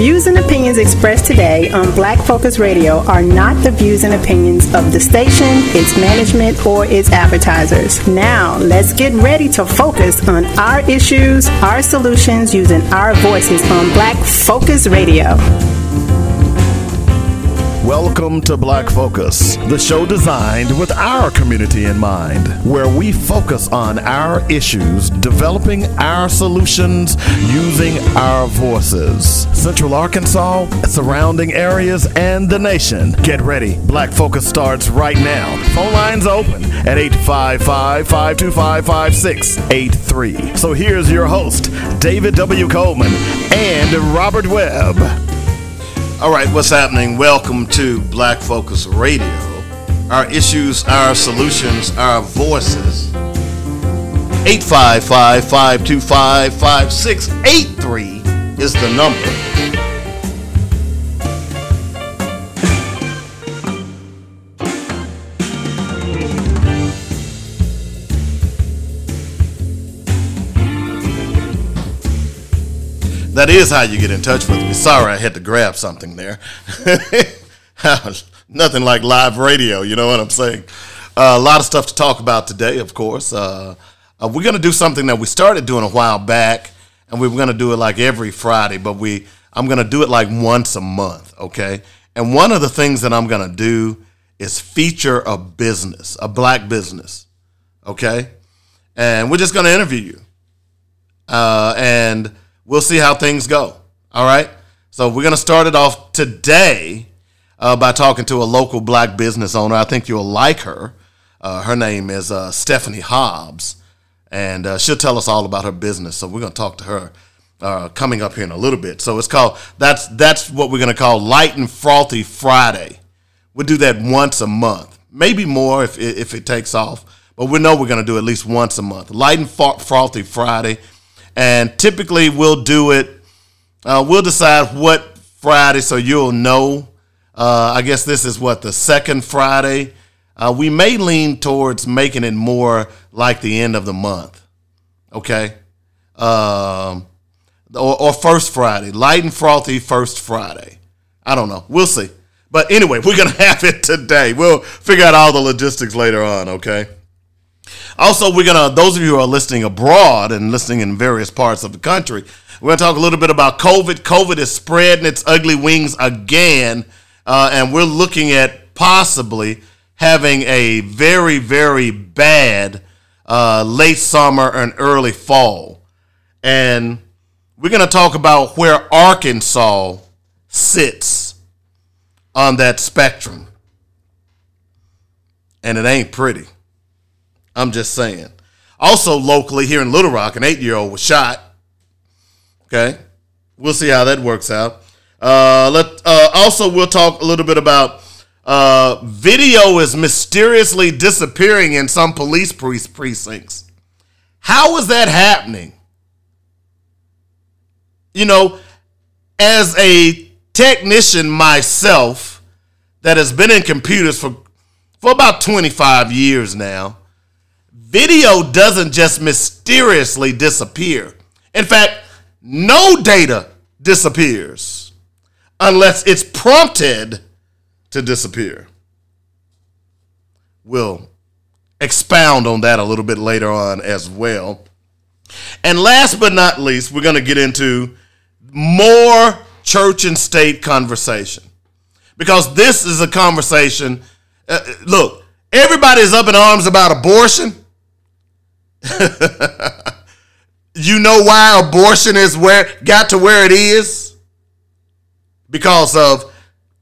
Views and opinions expressed today on Black Focus Radio are not the views and opinions of the station, its management, or its advertisers. Now, let's get ready to focus on our issues, our solutions, using our voices on Black Focus Radio. Welcome to Black Focus, the show designed with our community in mind, where we focus on our issues, developing our solutions using our voices. Central Arkansas, surrounding areas, and the nation. Get ready. Black Focus starts right now. Phone lines open at 855 525 5683. So here's your host, David W. Coleman and Robert Webb. All right, what's happening? Welcome to Black Focus Radio. Our issues, our solutions, our voices. 855 525 5683 is the number. That is how you get in touch with me. Sorry, I had to grab something there. Nothing like live radio, you know what I'm saying? Uh, a lot of stuff to talk about today, of course. Uh, uh, we're going to do something that we started doing a while back, and we were going to do it like every Friday, but we I'm going to do it like once a month, okay? And one of the things that I'm going to do is feature a business, a black business, okay? And we're just going to interview you. Uh, and we'll see how things go. All right. So we're going to start it off today uh, by talking to a local black business owner. I think you'll like her. Uh, her name is uh, Stephanie Hobbs, and uh, she'll tell us all about her business. So we're going to talk to her uh, coming up here in a little bit. So it's called that's that's what we're going to call Light and Frothy Friday. We'll do that once a month, maybe more if if it takes off. But we know we're going to do at least once a month. Light and Frothy Friday and typically we'll do it. Uh, we'll decide what Friday, so you'll know. Uh, I guess this is what the second Friday. Uh, we may lean towards making it more like the end of the month. Okay, um, or, or first Friday, light and frothy first Friday. I don't know. We'll see. But anyway, we're gonna have it today. We'll figure out all the logistics later on. Okay. Also, we're gonna those of you who are listening abroad and listening in various parts of the country, we're gonna talk a little bit about COVID. COVID is spreading its ugly wings again, uh, and we're looking at possibly having a very very bad uh, late summer and early fall, and we're gonna talk about where Arkansas sits on that spectrum, and it ain't pretty. I'm just saying. Also, locally here in Little Rock, an eight year old was shot. Okay. We'll see how that works out. Uh, let, uh, also, we'll talk a little bit about uh, video is mysteriously disappearing in some police pre- precincts. How is that happening? You know, as a technician myself that has been in computers for, for about 25 years now, video doesn't just mysteriously disappear. In fact, no data disappears unless it's prompted to disappear. We'll expound on that a little bit later on as well. And last but not least, we're going to get into more church and state conversation. Because this is a conversation. Uh, look, everybody is up in arms about abortion. you know why abortion is where got to where it is? Because of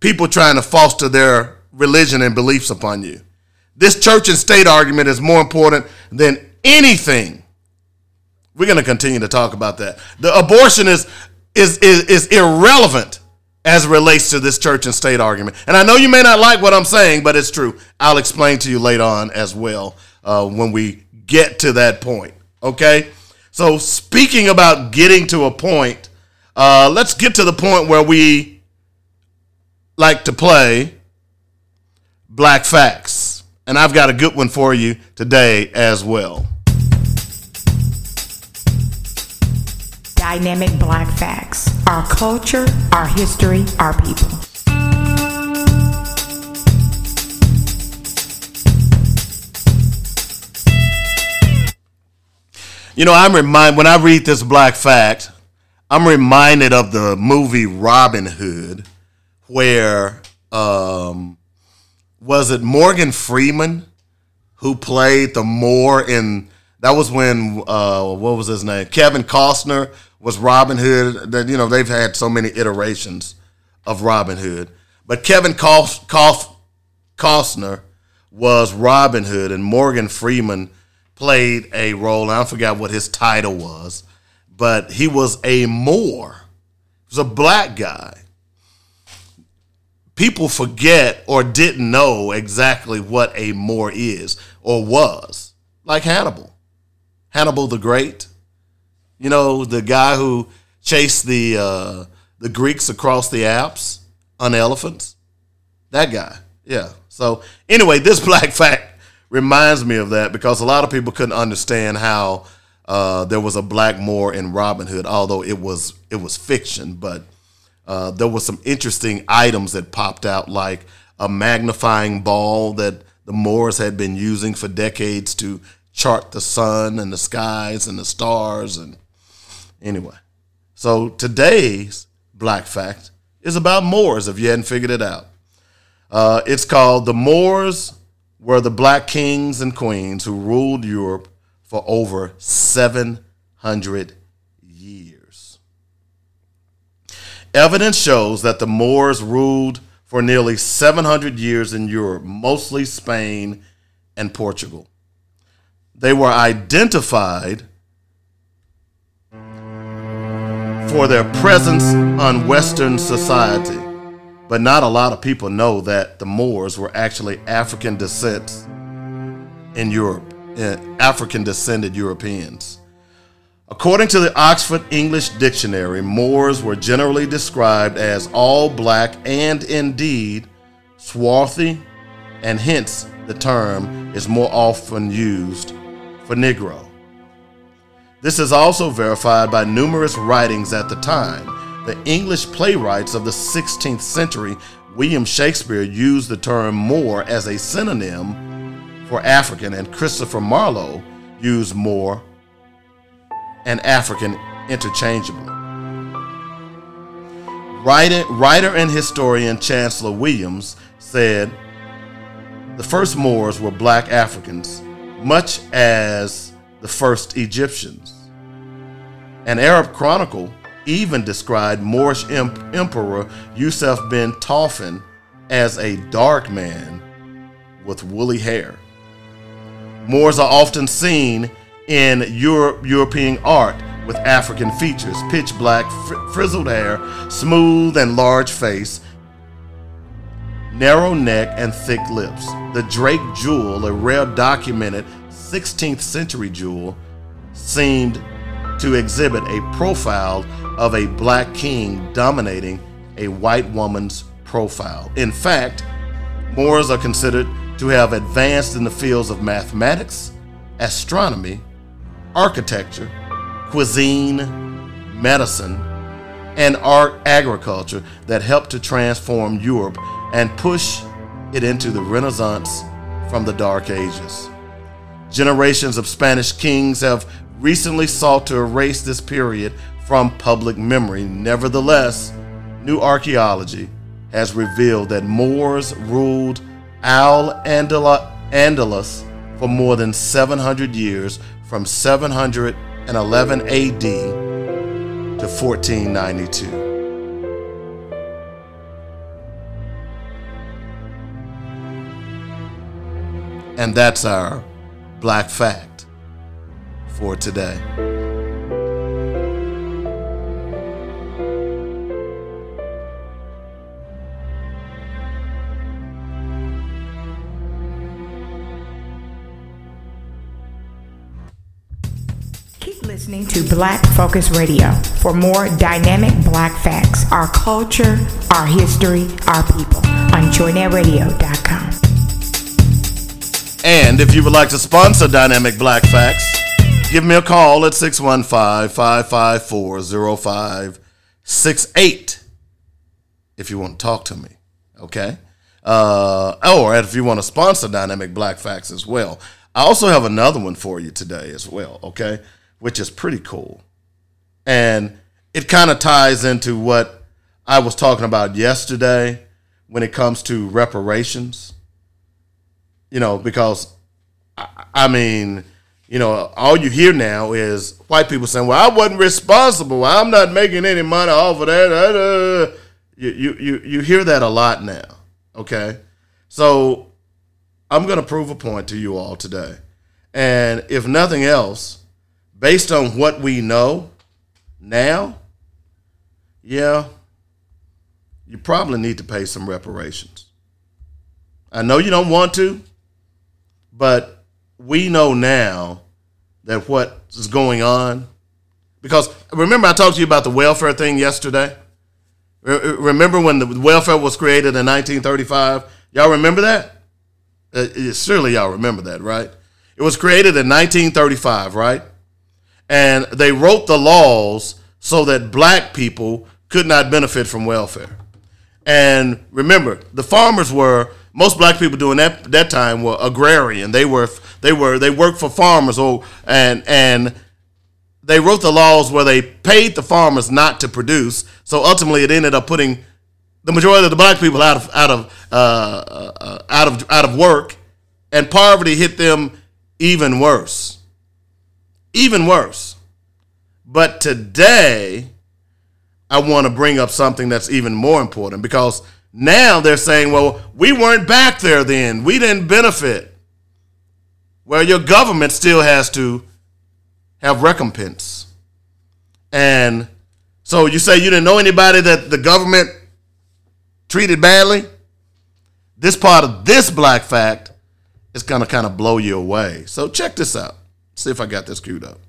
people trying to foster their religion and beliefs upon you. This church and state argument is more important than anything. We're going to continue to talk about that. The abortion is is is, is irrelevant as relates to this church and state argument. And I know you may not like what I'm saying, but it's true. I'll explain to you later on as well uh, when we get to that point. Okay? So, speaking about getting to a point, uh, let's get to the point where we like to play Black Facts. And I've got a good one for you today as well. Dynamic Black Facts Our culture, our history, our people. You know, I'm remind when I read this black fact, I'm reminded of the movie Robin Hood, where um, was it Morgan Freeman who played the Moor in that was when uh, what was his name? Kevin Costner was Robin Hood. That you know they've had so many iterations of Robin Hood, but Kevin Cost, Cost, Costner was Robin Hood, and Morgan Freeman played a role. I forgot what his title was, but he was a Moor. He was a black guy. People forget or didn't know exactly what a Moor is or was, like Hannibal. Hannibal the Great. You know, the guy who chased the uh, the Greeks across the Alps on elephants. That guy. Yeah. So anyway, this black fact reminds me of that because a lot of people couldn't understand how uh, there was a black Moor in Robin Hood, although it was it was fiction. But uh, there were some interesting items that popped out, like a magnifying ball that the Moors had been using for decades to chart the sun and the skies and the stars. And anyway, so today's black fact is about Moors. If you hadn't figured it out, uh, it's called "The Moors were the black kings and queens who ruled Europe for over 700 years. Evidence shows that the Moors ruled for nearly 700 years in Europe, mostly Spain and Portugal. They were identified for their presence on Western society but not a lot of people know that the Moors were actually African descent in Europe, African descended Europeans. According to the Oxford English Dictionary, Moors were generally described as all black and indeed swarthy, and hence the term is more often used for Negro. This is also verified by numerous writings at the time the English playwrights of the 16th century, William Shakespeare used the term Moor as a synonym for African, and Christopher Marlowe used Moor and African interchangeably. Writer, writer and historian Chancellor Williams said the first Moors were black Africans, much as the first Egyptians. An Arab chronicle even described Moorish Emperor Yusuf bin Tawfin as a dark man with woolly hair. Moors are often seen in Europe, European art with African features pitch black, fr- frizzled hair, smooth and large face, narrow neck, and thick lips. The Drake jewel, a rare documented 16th century jewel, seemed to exhibit a profile of a black king dominating a white woman's profile. In fact, Moors are considered to have advanced in the fields of mathematics, astronomy, architecture, cuisine, medicine, and art agriculture that helped to transform Europe and push it into the Renaissance from the Dark Ages. Generations of Spanish kings have recently sought to erase this period from public memory. Nevertheless, new archaeology has revealed that Moors ruled Al Andalus for more than 700 years from 711 AD to 1492. And that's our black fact for today. Listening to Black Focus Radio for more dynamic black facts, our culture, our history, our people on joynetradio.com. And if you would like to sponsor Dynamic Black Facts, give me a call at 615 554 0568 if you want to talk to me. Okay? Uh, or if you want to sponsor Dynamic Black Facts as well. I also have another one for you today as well, okay? Which is pretty cool. And it kind of ties into what I was talking about yesterday when it comes to reparations. You know, because I mean, you know, all you hear now is white people saying, "Well, I wasn't responsible. I'm not making any money off of that." You you you, you hear that a lot now. Okay, so I'm going to prove a point to you all today, and if nothing else, based on what we know now, yeah, you probably need to pay some reparations. I know you don't want to, but we know now that what is going on, because remember I talked to you about the welfare thing yesterday. Remember when the welfare was created in 1935? Y'all remember that? Uh, surely y'all remember that, right? It was created in 1935, right? And they wrote the laws so that black people could not benefit from welfare. And remember, the farmers were most black people during that that time were agrarian. They were they were they worked for farmers or and and they wrote the laws where they paid the farmers not to produce. So ultimately, it ended up putting the majority of the black people out of out of uh, uh, out of out of work, and poverty hit them even worse. Even worse. But today, I want to bring up something that's even more important because now they're saying, well, we weren't back there then. We didn't benefit. Well, your government still has to have recompense. And so you say you didn't know anybody that the government treated badly? This part of this black fact is going to kind of blow you away. So check this out. See if I got this queued up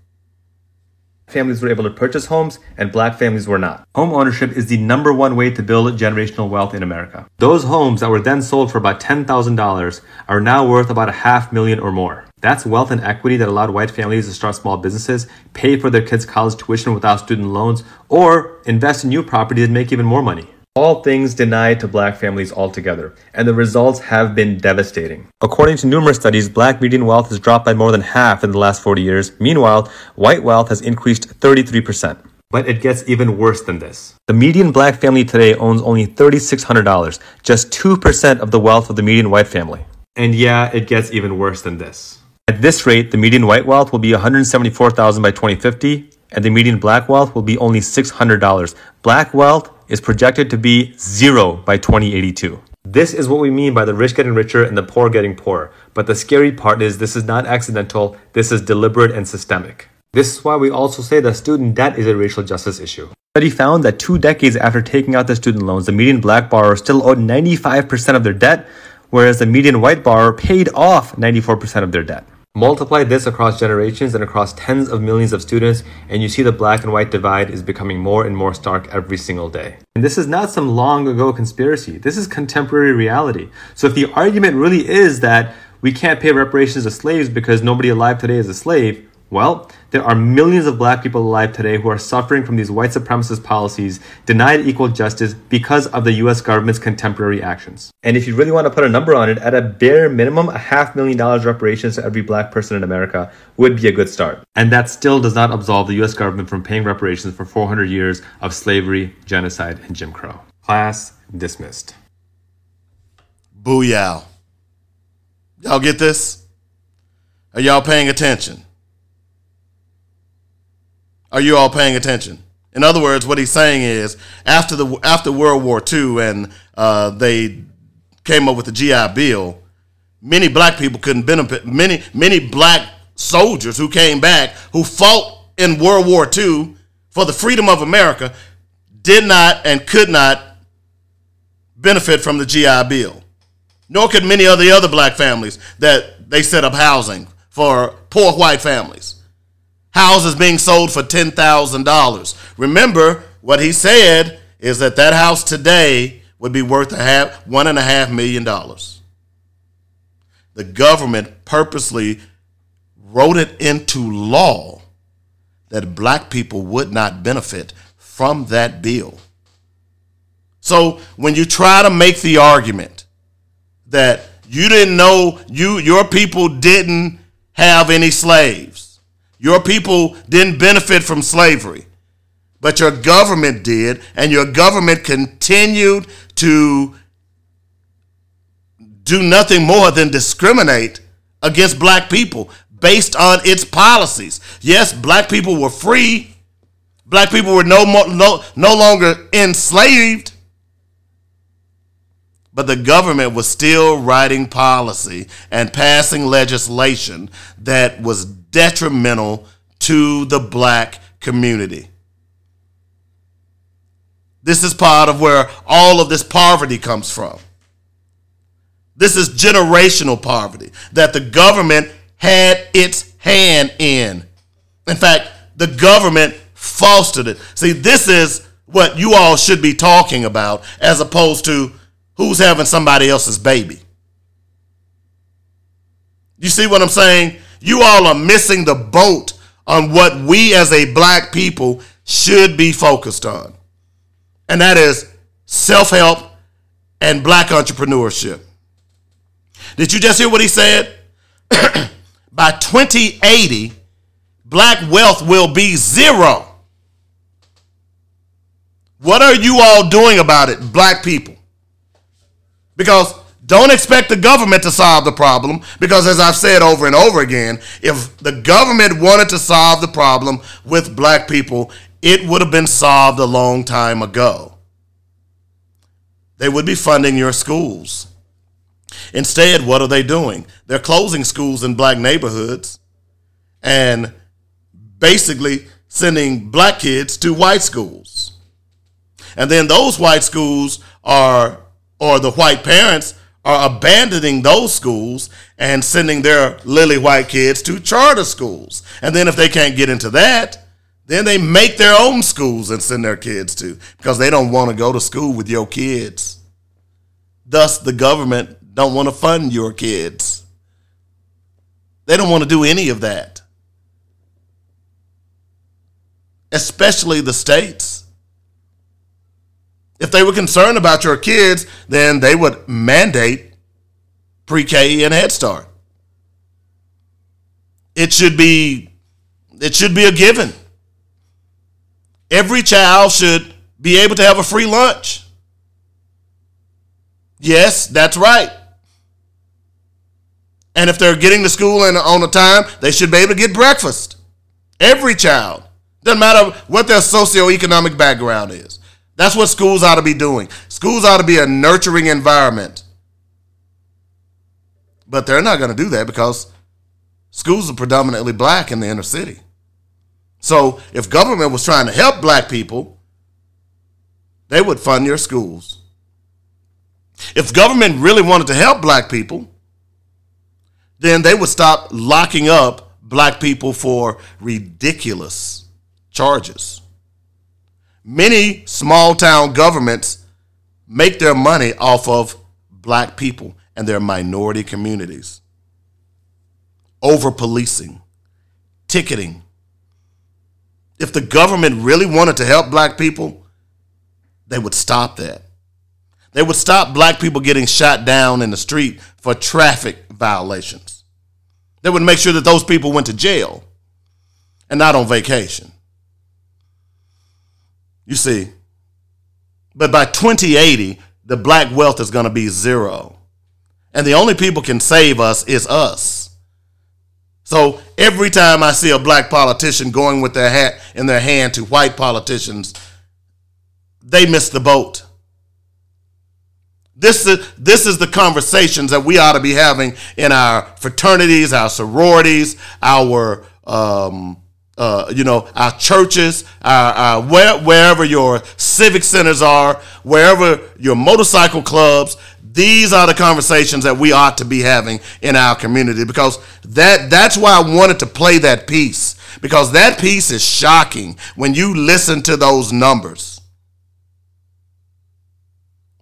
families were able to purchase homes and black families were not. Home ownership is the number one way to build generational wealth in America. Those homes that were then sold for about $10,000 are now worth about a half million or more. That's wealth and equity that allowed white families to start small businesses, pay for their kids' college tuition without student loans, or invest in new property and make even more money all things denied to black families altogether, and the results have been devastating. According to numerous studies, black median wealth has dropped by more than half in the last 40 years. Meanwhile, white wealth has increased 33%. But it gets even worse than this. The median black family today owns only $3,600, just 2% of the wealth of the median white family. And yeah, it gets even worse than this. At this rate, the median white wealth will be 174,000 by 2050, and the median black wealth will be only $600. Black wealth is projected to be zero by 2082. This is what we mean by the rich getting richer and the poor getting poorer. But the scary part is this is not accidental, this is deliberate and systemic. This is why we also say that student debt is a racial justice issue. Study found that two decades after taking out the student loans, the median black borrower still owed 95% of their debt, whereas the median white borrower paid off 94% of their debt. Multiply this across generations and across tens of millions of students, and you see the black and white divide is becoming more and more stark every single day. And this is not some long ago conspiracy, this is contemporary reality. So if the argument really is that we can't pay reparations to slaves because nobody alive today is a slave, well, there are millions of black people alive today who are suffering from these white supremacist policies, denied equal justice because of the US government's contemporary actions. And if you really want to put a number on it, at a bare minimum, a half million dollars reparations to every black person in America would be a good start. And that still does not absolve the US government from paying reparations for 400 years of slavery, genocide, and Jim Crow. Class dismissed. Booyah. Y'all get this? Are y'all paying attention? Are you all paying attention? In other words, what he's saying is after the after World War II and uh, they came up with the GI Bill, many black people couldn't benefit. Many many black soldiers who came back who fought in World War II for the freedom of America did not and could not benefit from the GI Bill. Nor could many of the other black families that they set up housing for poor white families houses being sold for $10,000. Remember, what he said is that that house today would be worth a half, one and a half million dollars. The government purposely wrote it into law that black people would not benefit from that bill. So when you try to make the argument that you didn't know you your people didn't have any slaves. Your people didn't benefit from slavery. But your government did and your government continued to do nothing more than discriminate against black people based on its policies. Yes, black people were free. Black people were no more, no, no longer enslaved. But the government was still writing policy and passing legislation that was detrimental to the black community. This is part of where all of this poverty comes from. This is generational poverty that the government had its hand in. In fact, the government fostered it. See, this is what you all should be talking about as opposed to who's having somebody else's baby. You see what I'm saying? You all are missing the boat on what we as a black people should be focused on. And that is self help and black entrepreneurship. Did you just hear what he said? By 2080, black wealth will be zero. What are you all doing about it, black people? Because don't expect the government to solve the problem. Because as I've said over and over again, if the government wanted to solve the problem with black people, it would have been solved a long time ago. They would be funding your schools. Instead, what are they doing? They're closing schools in black neighborhoods and basically sending black kids to white schools. And then those white schools are, or the white parents are abandoning those schools and sending their lily white kids to charter schools. And then if they can't get into that, then they make their own schools and send their kids to because they don't want to go to school with your kids. Thus, the government don't want to fund your kids. They don't want to do any of that. Especially the states. If they were concerned about your kids, then they would mandate pre K and Head Start. It should be it should be a given. Every child should be able to have a free lunch. Yes, that's right. And if they're getting to school and on a time, they should be able to get breakfast. Every child. Doesn't matter what their socioeconomic background is. That's what schools ought to be doing. Schools ought to be a nurturing environment. But they're not going to do that because schools are predominantly black in the inner city. So if government was trying to help black people, they would fund your schools. If government really wanted to help black people, then they would stop locking up black people for ridiculous charges. Many small town governments make their money off of black people and their minority communities. Over policing, ticketing. If the government really wanted to help black people, they would stop that. They would stop black people getting shot down in the street for traffic violations. They would make sure that those people went to jail and not on vacation. You see, but by 2080, the black wealth is going to be zero. And the only people can save us is us. So every time I see a black politician going with their hat in their hand to white politicians, they miss the boat. This is, this is the conversations that we ought to be having in our fraternities, our sororities, our um, uh, you know, our churches, our, our where, wherever your civic centers are, wherever your motorcycle clubs. These are the conversations that we ought to be having in our community because that that's why I wanted to play that piece because that piece is shocking when you listen to those numbers.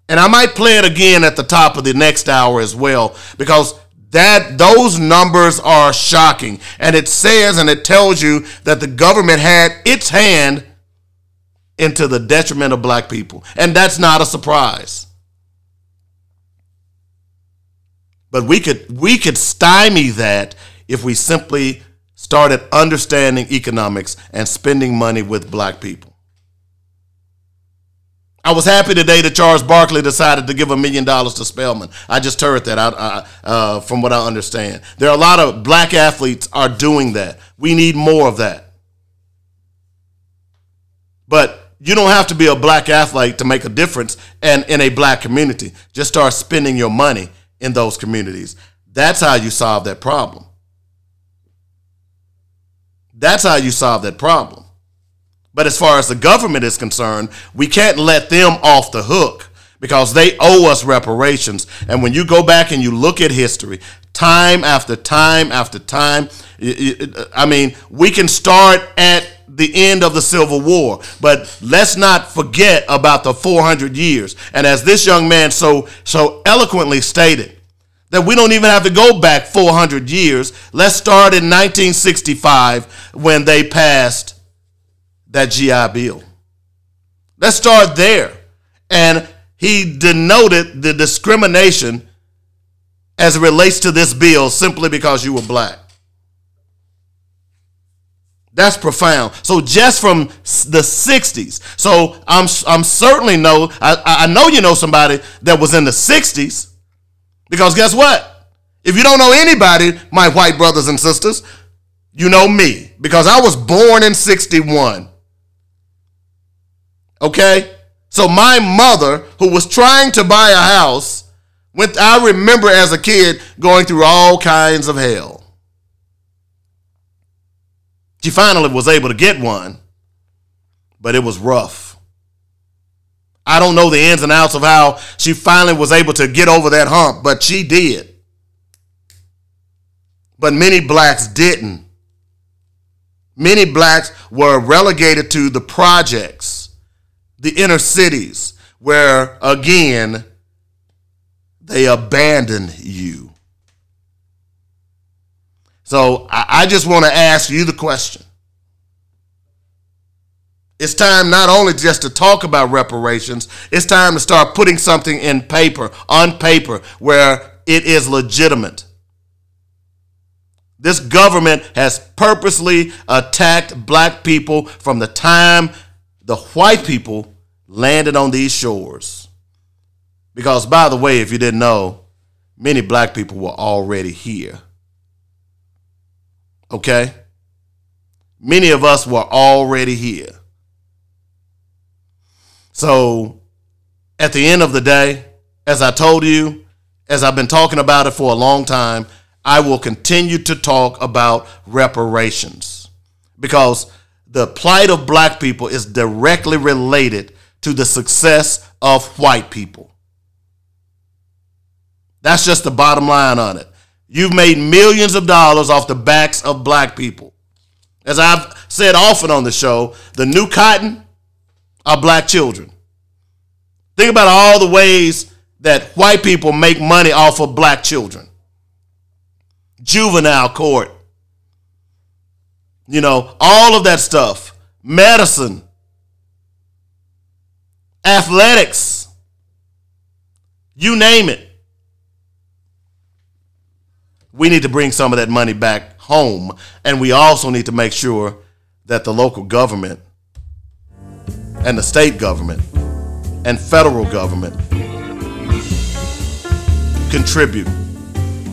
And I might play it again at the top of the next hour as well, because That those numbers are shocking. And it says and it tells you that the government had its hand into the detriment of black people. And that's not a surprise. But we could we could stymie that if we simply started understanding economics and spending money with black people. I was happy today that Charles Barkley decided to give a million dollars to Spelman. I just heard that I, uh, from what I understand. There are a lot of black athletes are doing that. We need more of that. But you don't have to be a black athlete to make a difference and in a black community. Just start spending your money in those communities. That's how you solve that problem. That's how you solve that problem. But as far as the government is concerned, we can't let them off the hook because they owe us reparations. And when you go back and you look at history, time after time after time, I mean, we can start at the end of the Civil War, but let's not forget about the 400 years. And as this young man so so eloquently stated, that we don't even have to go back 400 years. Let's start in 1965 when they passed that GI Bill. Let's start there. And he denoted the discrimination as it relates to this bill simply because you were black. That's profound. So just from the 60s. So I'm I'm certainly know I, I know you know somebody that was in the 60s. Because guess what? If you don't know anybody, my white brothers and sisters, you know me. Because I was born in 61. Okay? So my mother, who was trying to buy a house, went I remember as a kid going through all kinds of hell. She finally was able to get one, but it was rough. I don't know the ins and outs of how she finally was able to get over that hump, but she did. But many blacks didn't. Many blacks were relegated to the projects the inner cities where, again, they abandon you. So I, just want to ask you the question. It's time not only just to talk about reparations, it's time to start putting something in paper, on paper, where it is legitimate. This government has purposely attacked black people from the time the white people landed on these shores. Because, by the way, if you didn't know, many black people were already here. Okay? Many of us were already here. So, at the end of the day, as I told you, as I've been talking about it for a long time, I will continue to talk about reparations because the plight of black people is directly related to the success of white people. That's just the bottom line on it. You've made millions of dollars off the backs of black people. As I've said often on the show, the new cotton are black children. Think about all the ways that white people make money off of black children. Juvenile court, you know, all of that stuff. Medicine, athletics, you name it. We need to bring some of that money back home. And we also need to make sure that the local government and the state government and federal government contribute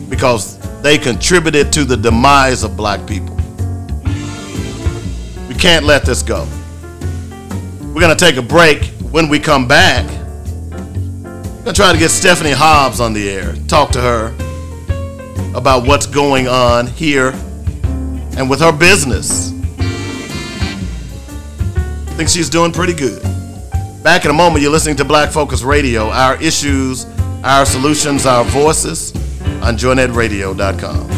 because they contributed to the demise of black people. We can't let this go. We're going to take a break. When we come back, I'm to try to get Stephanie Hobbs on the air, talk to her about what's going on here and with her business. I think she's doing pretty good. Back in a moment, you're listening to Black Focus Radio, our issues, our solutions, our voices on joynetradio.com.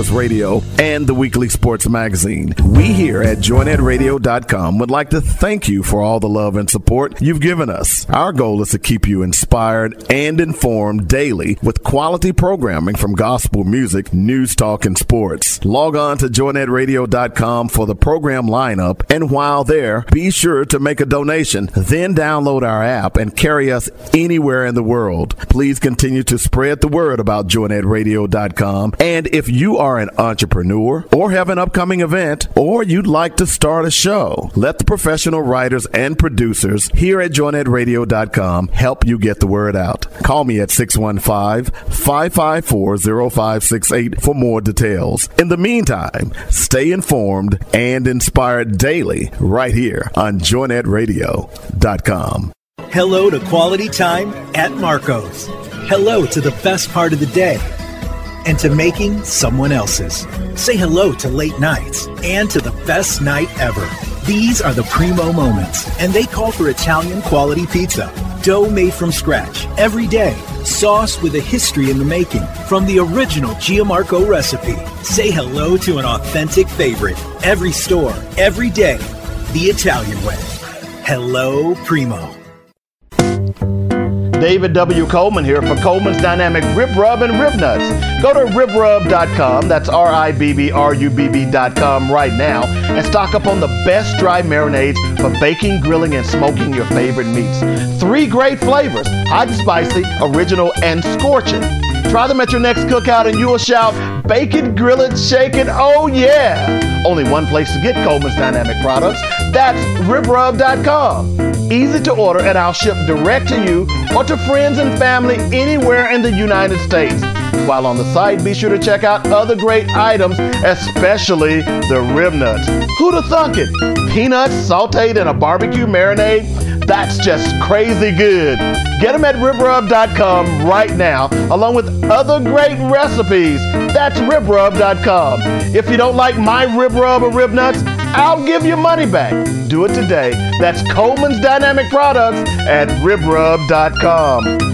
Focus Radio and the weekly sports magazine. We here at joinnetradio.com would like to thank you for all the love and support you've given us. Our goal is to keep you inspired and informed daily with quality programming from gospel music, news talk, and sports. Log on to joinnetradio.com for the program lineup, and while there, be sure to make a donation. Then download our app and carry us anywhere in the world. Please continue to spread the word about joinnetradio.com. And if you are an entrepreneur or have an upcoming event or you'd like to start a show, let the professional writers and producers here at joinnetradio.com help you get the word out. Call me at 615 554 0568 for more details. In the meantime, stay informed and inspired daily right here on joinnetradio.com. Hello to quality time at Marco's. Hello to the best part of the day and to making someone else's. Say hello to late nights and to the best night ever. These are the primo moments, and they call for Italian quality pizza. Dough made from scratch every day. Sauce with a history in the making from the original Giammarco recipe. Say hello to an authentic favorite. Every store, every day, the Italian way. Hello, Primo. David W. Coleman here for Coleman's Dynamic Rib Rub and Rib Nuts. Go to ribrub.com, that's R I B B R U B B.com right now, and stock up on the best dry marinades for baking, grilling, and smoking your favorite meats. Three great flavors hot and spicy, original, and scorching. Try them at your next cookout and you will shout, bake it, grill it, shake it, oh yeah! Only one place to get Coleman's Dynamic products. That's ribrub.com. Easy to order and I'll ship direct to you or to friends and family anywhere in the United States. While on the site, be sure to check out other great items, especially the rib nuts. Who'd have thunk it? Peanuts sauteed in a barbecue marinade? That's just crazy good. Get them at ribrub.com right now, along with other great recipes. That's ribrub.com. If you don't like my rib rub or rib nuts, I'll give you money back. Do it today. That's Coleman's Dynamic Products at ribrub.com.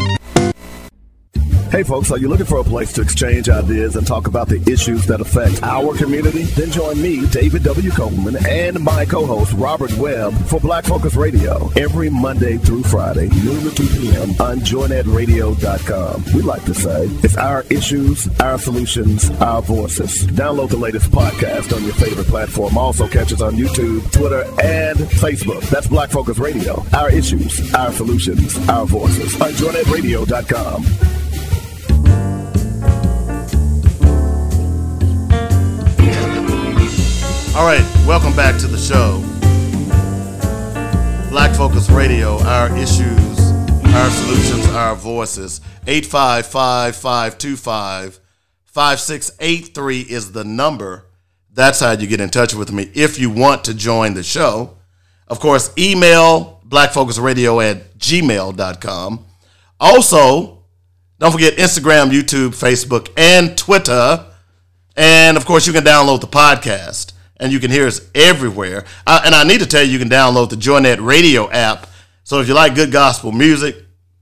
Hey folks, are you looking for a place to exchange ideas and talk about the issues that affect our community? Then join me, David W. Coleman, and my co-host Robert Webb for Black Focus Radio every Monday through Friday, noon to 2 p.m. on joynetradio.com. We like to say it's our issues, our solutions, our voices. Download the latest podcast on your favorite platform. Also catch us on YouTube, Twitter, and Facebook. That's Black Focus Radio. Our issues, our solutions, our voices on joynetradio.com. All right, welcome back to the show. Black Focus Radio, our issues, our solutions, our voices. 855 525 5683 is the number. That's how you get in touch with me if you want to join the show. Of course, email blackfocusradio at gmail.com. Also, don't forget Instagram, YouTube, Facebook, and Twitter. And of course, you can download the podcast and you can hear us everywhere. Uh, and I need to tell you, you can download the Joynet Radio app. So if you like good gospel music,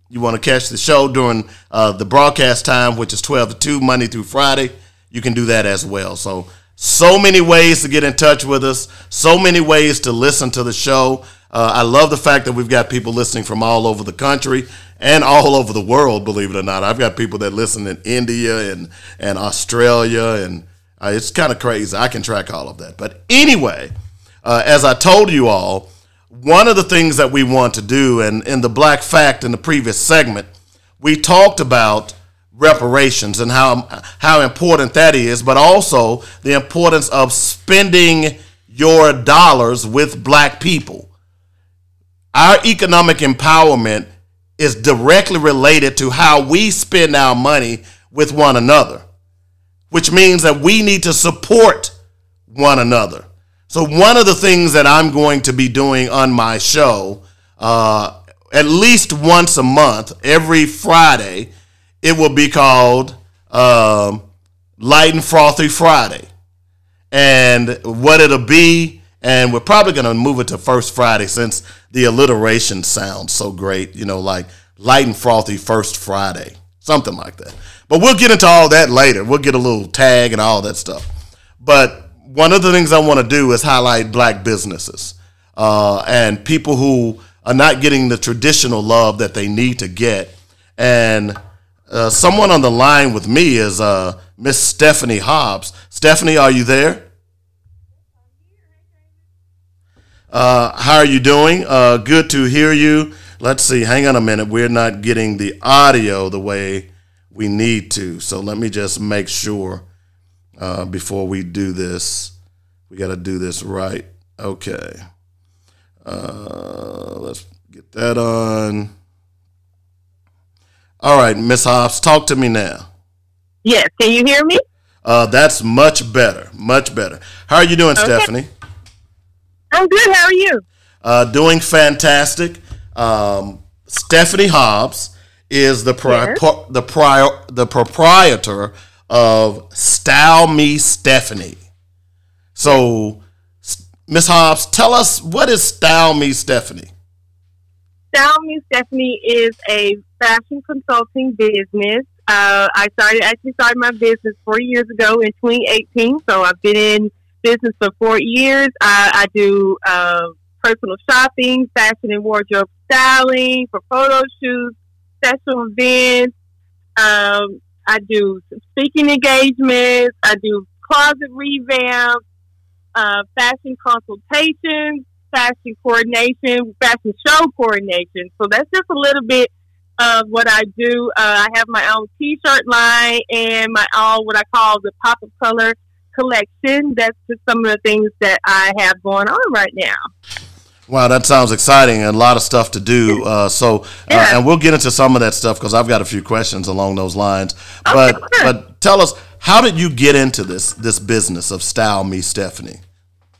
you want to catch the show during uh, the broadcast time, which is 12 to 2, Monday through Friday, you can do that as well. So, so many ways to get in touch with us, so many ways to listen to the show. Uh, I love the fact that we've got people listening from all over the country and all over the world, believe it or not. I've got people that listen in India and, and Australia and uh, it's kind of crazy. I can track all of that. But anyway, uh, as I told you all, one of the things that we want to do, and in the Black Fact in the previous segment, we talked about reparations and how how important that is, but also the importance of spending your dollars with black people. Our economic empowerment is directly related to how we spend our money with one another which means that we need to support one another. So, one of the things that I'm going to be doing on my show, uh, at least once a month, every Friday, it will be called um, Light and Frothy Friday. And what it'll be, and we're probably going to move it to First Friday since the alliteration sounds so great, you know, like Light and Frothy First Friday. something like that. But we'll get into all that later. We'll get a little tag and all that stuff. But one of the things I want to do is highlight black businesses uh, and people who are not getting the traditional love that they need to get. And uh, someone on the line with me is uh, Miss Stephanie Hobbs. Stephanie, are you there? Uh, how are you doing? Uh, good to hear you. Let's see. Hang on a minute. We're not getting the audio the way we need to. So let me just make sure uh, before we do this. We got to do this right. Okay. Uh, let's get that on. All right, Miss Hobbs, talk to me now. Yes, can you hear me? Uh, that's much better, much better. How are you doing, okay. Stephanie? I'm good. How are you? Uh, doing fantastic. Um, Stephanie Hobbs is the pri- pro- the prior the proprietor of Style Me Stephanie. So, Miss Hobbs, tell us what is Style Me Stephanie. Style Me Stephanie is a fashion consulting business. Uh, I started actually started my business four years ago in 2018. So I've been in business for four years. I, I do uh, personal shopping, fashion and wardrobe styling for photo shoots, special events. Um, I do speaking engagements. I do closet revamps, uh, fashion consultations, fashion coordination, fashion show coordination. So that's just a little bit of what I do. Uh, I have my own T-shirt line and my all what I call the pop of color collection. That's just some of the things that I have going on right now. Wow, that sounds exciting and a lot of stuff to do. Uh, so, uh, yeah. and we'll get into some of that stuff because I've got a few questions along those lines. But, okay, sure. but tell us, how did you get into this this business of Style Me Stephanie?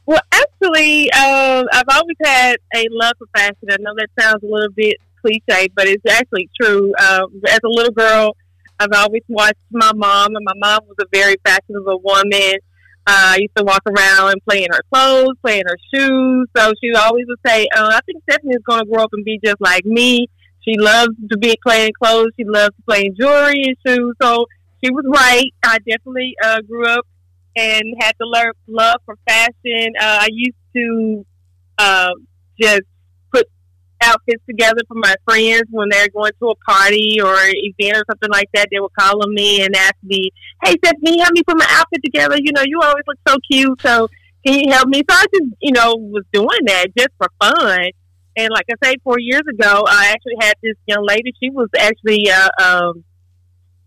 Well, actually, uh, I've always had a love for fashion. I know that sounds a little bit cliche, but it's actually true. Uh, as a little girl, I've always watched my mom, and my mom was a very fashionable woman. Uh, I used to walk around and play in her clothes, play in her shoes. So she always would say, uh, I think Stephanie is going to grow up and be just like me. She loves to be playing clothes. She loves to play in jewelry and shoes. So she was right. I definitely uh, grew up and had the love, love for fashion. Uh, I used to uh, just outfits together for my friends when they're going to a party or event or something like that. They would call on me and ask me, "Hey, Stephanie, help me put my outfit together. You know, you always look so cute. So can you help me?" So I just, you know, was doing that just for fun. And like I say, four years ago, I actually had this young lady. She was actually a, um,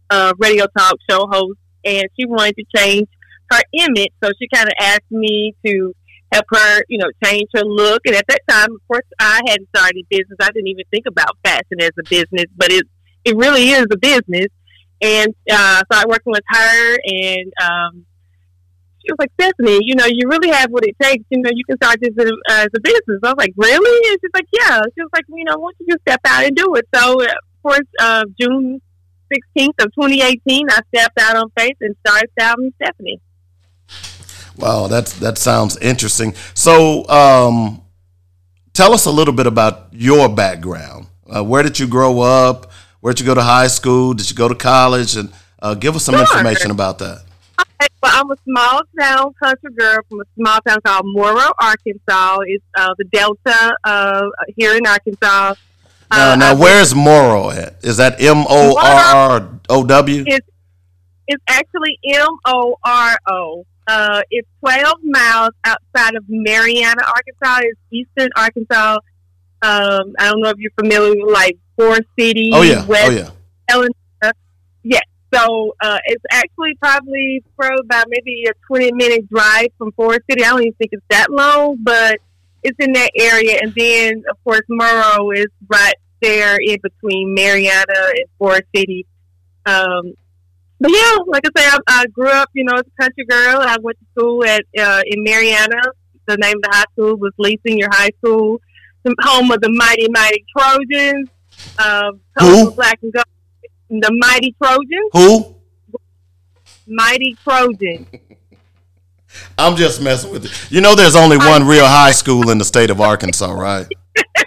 a radio talk show host, and she wanted to change her image. So she kind of asked me to help her, you know, change her look. And at that time, of course, I hadn't started business. I didn't even think about fashion as a business, but it it really is a business. And uh, started working with her, and um, she was like, Stephanie, you know, you really have what it takes. You know, you can start this as a, as a business. I was like, really? And she's like, yeah. She was like, you know, why don't you just step out and do it? So, of course, uh, June 16th of 2018, I stepped out on faith and started Me Stephanie. Wow, that's that sounds interesting. So, um, tell us a little bit about your background. Uh, where did you grow up? Where did you go to high school? Did you go to college? And uh, give us some sure. information about that. Okay, well, I'm a small town country girl from a small town called Moro, Arkansas. It's uh, the Delta uh, here in Arkansas. Now, uh, now where's Morrow at? Is that M O R R O W? It's actually M O R O. Uh, it's 12 miles outside of Marianna, Arkansas. It's eastern Arkansas. Um, I don't know if you're familiar with like Forest City. Oh yeah. West oh yeah. Helena. Yes. So uh, it's actually probably for about maybe a 20 minute drive from Forest City. I don't even think it's that long, but it's in that area. And then, of course, Moro is right there in between Marianna and Forest City. Um, but yeah, like I say, I, I grew up, you know, as a country girl. I went to school at uh, in Marianna. The name of the high school was Lee Senior High School, the home of the mighty, mighty Trojans. Uh, Who? Black and gold. The mighty Trojans. Who? Mighty Trojans. I'm just messing with you. You know, there's only one real high school in the state of Arkansas, right?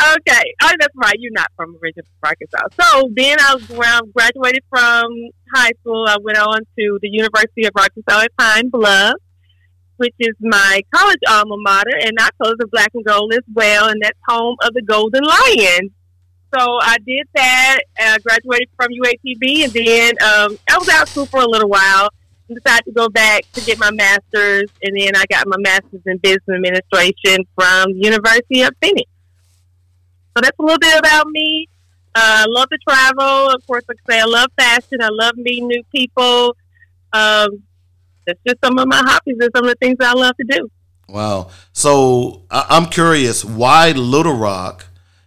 okay. Oh, that's right. You're not from original Arkansas. So then I graduated from high school. I went on to the University of Arkansas at Pine Bluff, which is my college alma mater, and I chose the black and gold as well, and that's home of the Golden Lions. So I did that. I graduated from UAPB, and then um, I was out of school for a little while. And decided to go back to get my master's, and then I got my master's in business administration from University of Phoenix. So that's a little bit about me. Uh, I love to travel. Of course, like I say, I love fashion. I love meeting new people. Um, that's just some of my hobbies and some of the things I love to do. Wow. So I- I'm curious, why Little Rock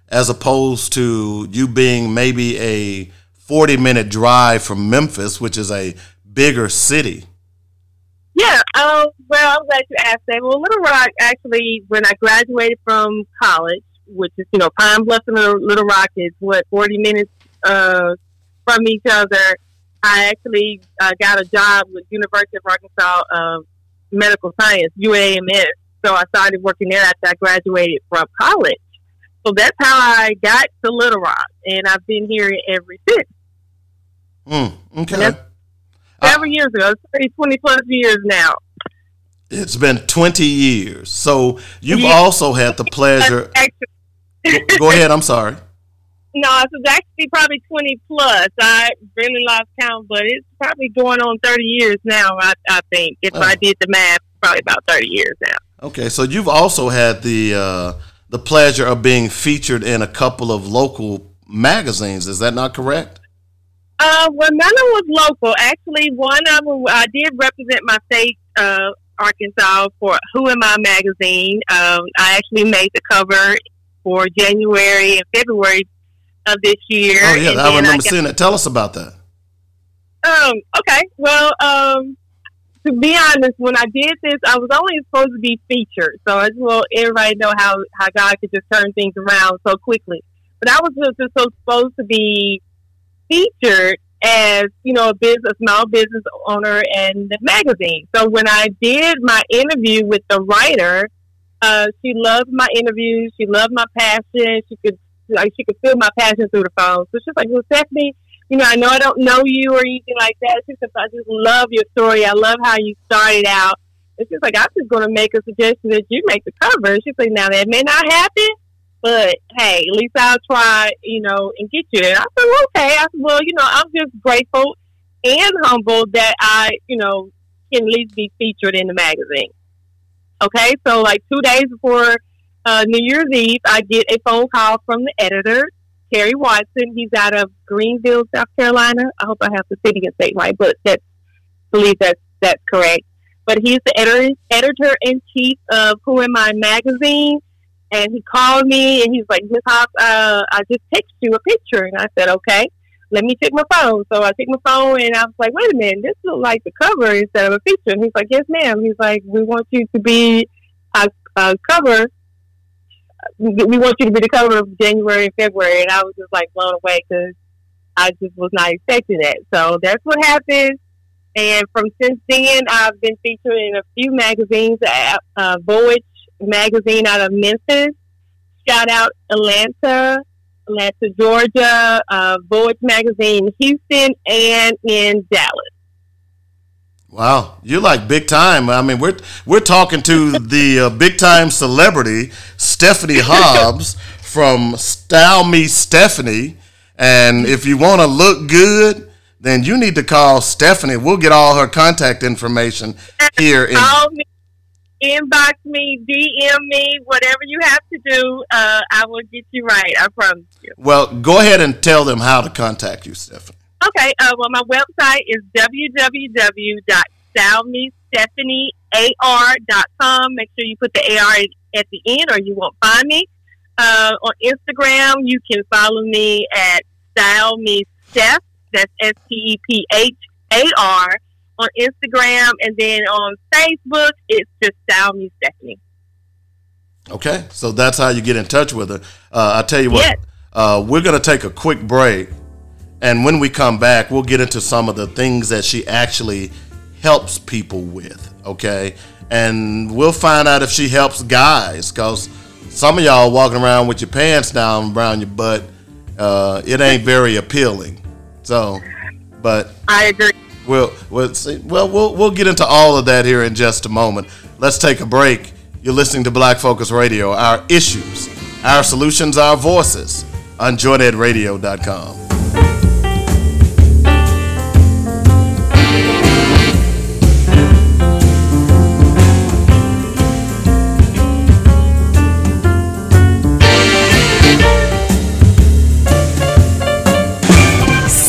as opposed to you being maybe a 40 minute drive from Memphis, which is a bigger city? Yeah, um, well, I'm glad you asked that. Well, Little Rock, actually, when I graduated from college, which is, you know, Pine Bluff and Little, Little Rock is, what, 40 minutes uh, from each other. I actually uh, got a job with University of Arkansas uh, Medical Science, UAMS. So I started working there after I graduated from college. So that's how I got to Little Rock, and I've been here ever since. Mm, okay. Several years ago. It's 20 plus years now. It's been 20 years. So you've Yeah. also had the pleasure. Actually, Go, go ahead. I'm sorry. No, it was actually probably 20 plus. I really lost count, but it's probably going on 30 years now, I, I think. If Oh. I did the math, probably about 30 years now. Okay, so you've also had the uh, the pleasure of being featured in a couple of local magazines. Is that not correct? Uh, well, none of them was local. Actually, one of them, I did represent my state, uh, Arkansas, for Who Am I magazine. Um, I actually made the cover for January and February of this year. Oh yeah, I remember got- seeing it. Tell us about that. Um, okay. Well, um, to be honest, when I did this, I was only supposed to be featured. So I just want everybody to know how, how God could just turn things around so quickly. But I was just, just so supposed to be featured as, you know, a business, small business owner and the magazine. So when I did my interview with the writer, uh, she loved my interviews. She loved my passion. She could, like, she could feel my passion through the phone. So she's like, well, Stephanie, you know, I know I don't know you or anything like that. She said, I just love your story. I love how you started out. And she's like, I'm just going to make a suggestion that you make the cover. She's like, now that may not happen, but hey, at least I'll try, you know, and get you there. I said, well, okay. I said, well, you know, I'm just grateful and humbled that I, you know, can at least be featured in the magazine. Okay, so like two days before uh, New Year's Eve, I get a phone call from the editor, Terry Watson. He's out of Greenville, South Carolina. I hope I have the city and state right, but I believe that's that's correct. But he's the editor editor in chief of Who Am I magazine, and he called me and he's like, Miss Hobbs, uh, I just text you a picture, and I said, okay. Let me check my phone. So I took my phone and I was like, wait a minute, this looks like the cover instead of a picture. And he's like, yes, ma'am. He's like, we want you to be a, a cover we want you to be the cover of January and February, and I was just like blown away because I just was not expecting that. So that's what happened. And from since then, I've been featured in a few magazines. Uh, Voyage magazine out of Memphis. Shout out Atlanta, Atlanta, Georgia. Uh, Voyage magazine, Houston, and in Dallas. Wow, you're like big time. I mean, we're we're talking to the uh, big time celebrity Stephanie Hobbs from Style Me Stephanie, and if you want to look good, then you need to call Stephanie. We'll get all her contact information here in. Call me, inbox me, DM me, whatever you have to do. Uh, I will get you right. I promise you. Well, go ahead and tell them how to contact you, Stephanie. Okay, uh, well, my website is www.stylemestephaniear.com. Make sure you put the AR at the end or you won't find me. Uh, on Instagram, you can follow me at Style Me Steph. That's S T E P H A R on Instagram. And then on Facebook, it's just Style Me Stephanie. Okay, so that's how you get in touch with her. Uh, I tell you what, Yes. uh, we're going to take a quick break, and when we come back, we'll get into some of the things that she actually helps people with. Okay, and we'll find out if she helps guys, because some of y'all walking around with your pants down around your butt, uh, it ain't very appealing. So, but I agree. We'll, we'll see. Well, we'll we'll get into all of that here in just a moment. Let's take a break. You're listening to Black Focus Radio. Our issues, our solutions, our voices on JoyNetRadio.com.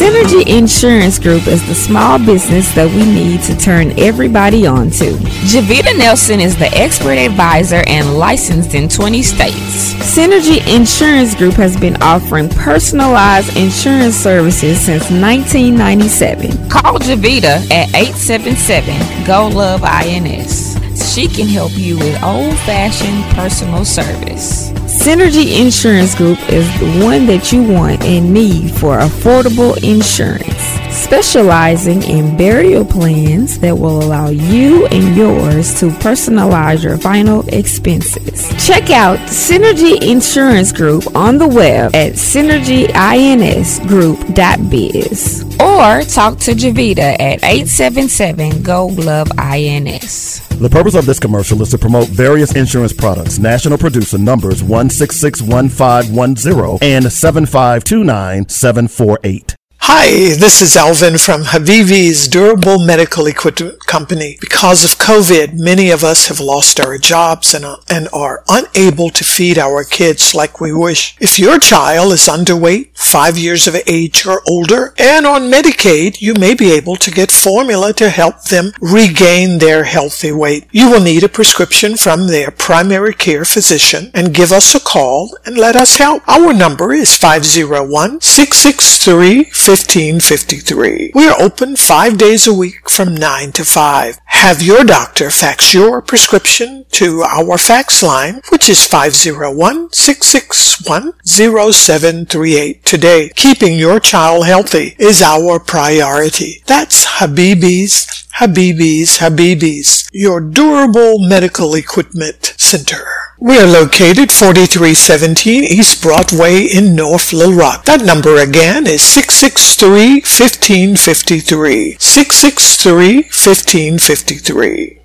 Synergy Insurance Group is the small business that we need to turn everybody on to. Javita Nelson is the expert advisor and licensed in 20 states. Synergy Insurance Group has been offering personalized insurance services since 1997. Call Javita at 877 GO LOVE INS. She can help you with old fashioned personal service. Synergy Insurance Group is the one that you want and need for affordable insurance, specializing in burial plans that will allow you and yours to personalize your final expenses. Check out Synergy Insurance Group on the web at synergyinsgroup.biz or talk to Javita at 877 GO LOVE INS. The purpose of this commercial is to promote various insurance products. National producer numbers 1661510 and 7529748. Hi, this is Alvin from Habibi's Durable Medical Equipment Company. Because of COVID, many of us have lost our jobs and, and are unable to feed our kids like we wish. If your child is underweight, five years of age or older, and on Medicaid, you may be able to get formula to help them regain their healthy weight. You will need a prescription from their primary care physician and give us a call and let us help. Our number is 501 663 1553. We are open five days a week from 9 to 5. Have your doctor fax your prescription to our fax line, which is 501-661-0738 today. Keeping your child healthy is our priority. That's Habibi's, Habibi's, Habibi's, your durable medical equipment center. We are located 4317 East Broadway in North Little Rock. That number again is 663-1553. 663-1553.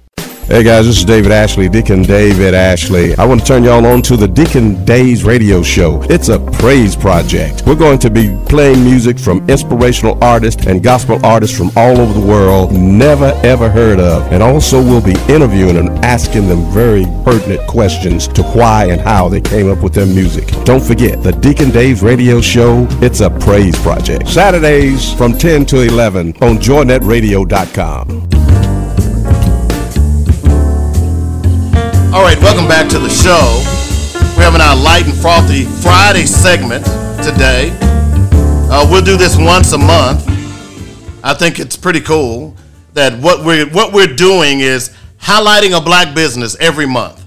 Hey guys, this is David Ashley, Deacon David Ashley. I want to turn y'all on to the Deacon Days radio show. It's a praise project. We're going to be playing music from inspirational artists and gospel artists from all over the world, never ever heard of. And also we'll be interviewing and asking them very pertinent questions to why and how they came up with their music. Don't forget, the Deacon Days radio show, it's a praise project. Saturdays from 10 to 11 on joynetradio.com. All right, welcome back to the show. We're having our light and frothy Friday segment today. Uh, we'll do this once a month. I think it's pretty cool that what we're what we're doing is highlighting a black business every month.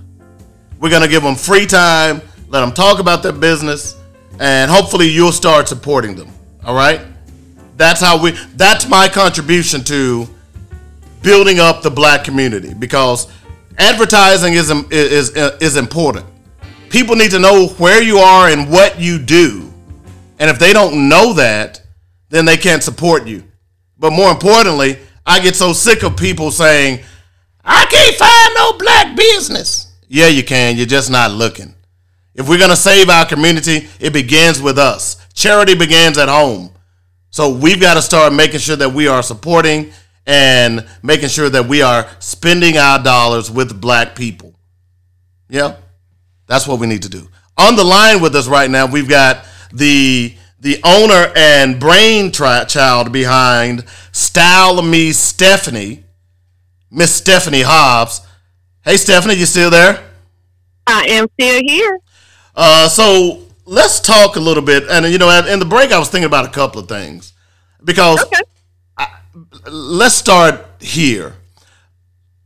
We're gonna give them free time, let them talk about their business, and hopefully you'll start supporting them. All right, that's how we. That's my contribution to building up the black community because advertising is is is important. People need to know where you are and what you do. And if they don't know that, then they can't support you. But more importantly, I get so sick of people saying, "I can't find no black business." Yeah, you can. You're just not looking. If we're going to save our community, it begins with us. Charity begins at home. So we've got to start making sure that we are supporting and making sure that we are spending our dollars with black people. Yeah, that's what we need to do. On the line with us right now, we've got the the owner and brain child behind Style Me Stephanie, Miss Stephanie Hobbs. Hey, Stephanie, you still there? I am still here. Uh, so let's talk a little bit. And you know, in the break, I was thinking about a couple of things because. Okay let's start here.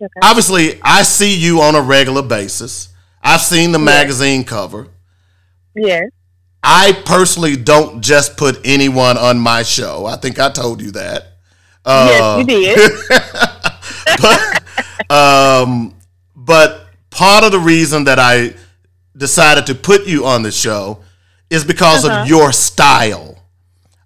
Okay. Obviously, I see you on a regular basis. I've seen the yes. magazine cover. Yes. I personally don't just put anyone on my show. I think I told you that. Uh, yes, you did. but, um, but part of the reason that I decided to put you on the show is because Uh-huh. of your style.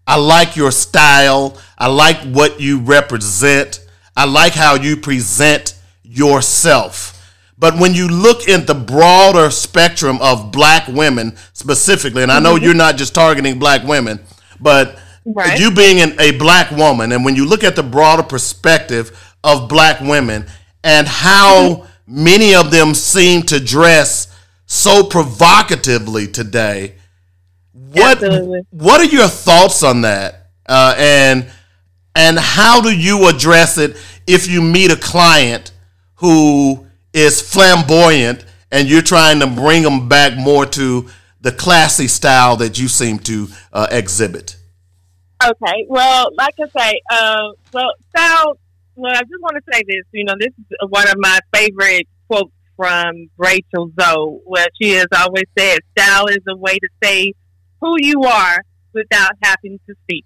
I like your style. I like what you represent. I like how you present yourself. But when you look at the broader spectrum of black women specifically, and I know mm-hmm. you're not just targeting black women, but Right. you being an, a black woman, and when you look at the broader perspective of black women and how mm-hmm. many of them seem to dress so provocatively today, what Absolutely. what are your thoughts on that? Uh, and and how do you address it if you meet a client who is flamboyant and you're trying to bring them back more to the classy style that you seem to uh, exhibit? Okay. Well, like I say, uh, well, style. Well, I just want to say this. You know, this is one of my favorite quotes from Rachel Zoe, where she has always said, "Style is a way to say who you are without having to speak."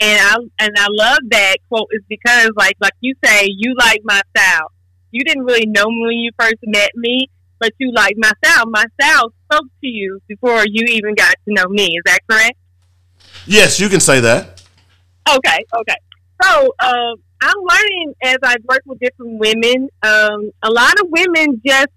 And I and I love that quote is because, like, like you say, you like my style. You didn't really know me when you first met me, but you like my style. My style spoke to you before you even got to know me. Is that correct? Yes, you can say that. Okay, okay. So um, I'm learning as I work with different women. Um, a lot of women just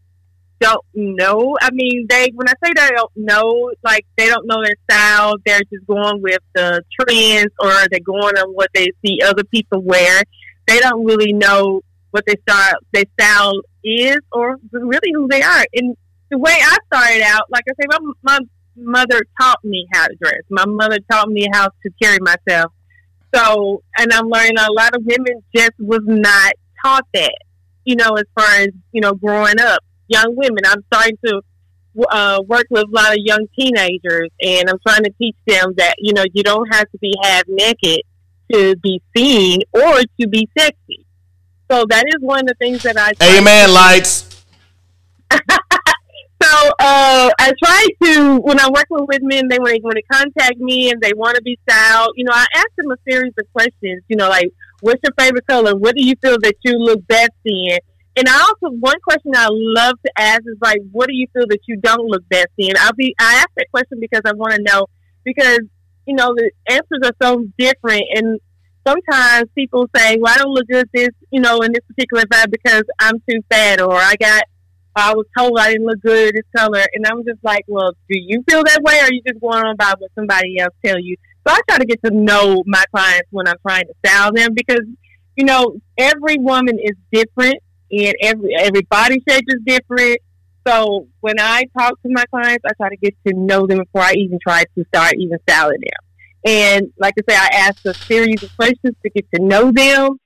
don't know. I mean, they when I say they don't know, like they don't know their style. They're just going with the trends, or they're going on what they see other people wear. They don't really know what their style their style is, or really who they are. And the way I started out, like I say, my, my mother taught me how to dress. My mother taught me how to carry myself. So, and I'm learning a lot of women just was not taught that, you know, as far as, you know, growing up. Young women, I'm starting to uh, work with a lot of young teenagers, and I'm trying to teach them that, you know, you don't have to be half naked to be seen or to be sexy. So that is one of the things that I. Amen, to- lights. so uh, I try to when I'm working with men, they when they contact me and they want to be styled, you know, I ask them a series of questions. You know, like what's your favorite color? What do you feel that you look best in? And I also one question I love to ask is like, what do you feel that you don't look best in? I'll be I ask that question because I want to know because you know the answers are so different and sometimes people say, "Well, I don't look good this, you know, in this particular vibe because I'm too fat, or I got, I was told I didn't look good this color," and I'm just like, "Well, do you feel that way, or are you just going on by what somebody else tell you?" So I try to get to know my clients when I'm trying to style them because, you know, every woman is different, and every every body shape is different. So when I talk to my clients, I try to get to know them before I even try to start even styling them. And like I say, I ask a series of questions to get to know them.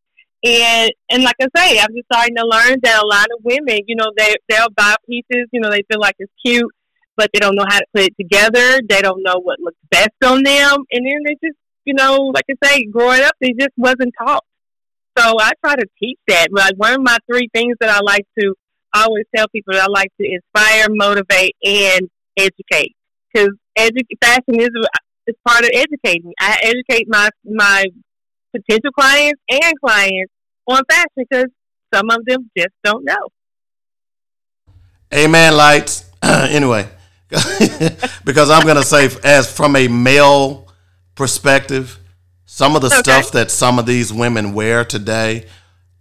And and like I say, I'm just starting to learn that a lot of women, you know, they they'll buy pieces, you know, they feel like it's cute, but they don't know how to put it together. They don't know what looks best on them, and then they just, you know, like I say, growing up, they just wasn't taught. So I try to teach that. Like one of my three things that I like to always tell people that I like to inspire, motivate, and educate. Because edu- fashion is is part of educating. I educate my my potential clients and clients on fashion because some of them just don't know. Amen, lights. anyway, because I'm going to say, as from a male perspective, some of the Okay. stuff that some of these women wear today,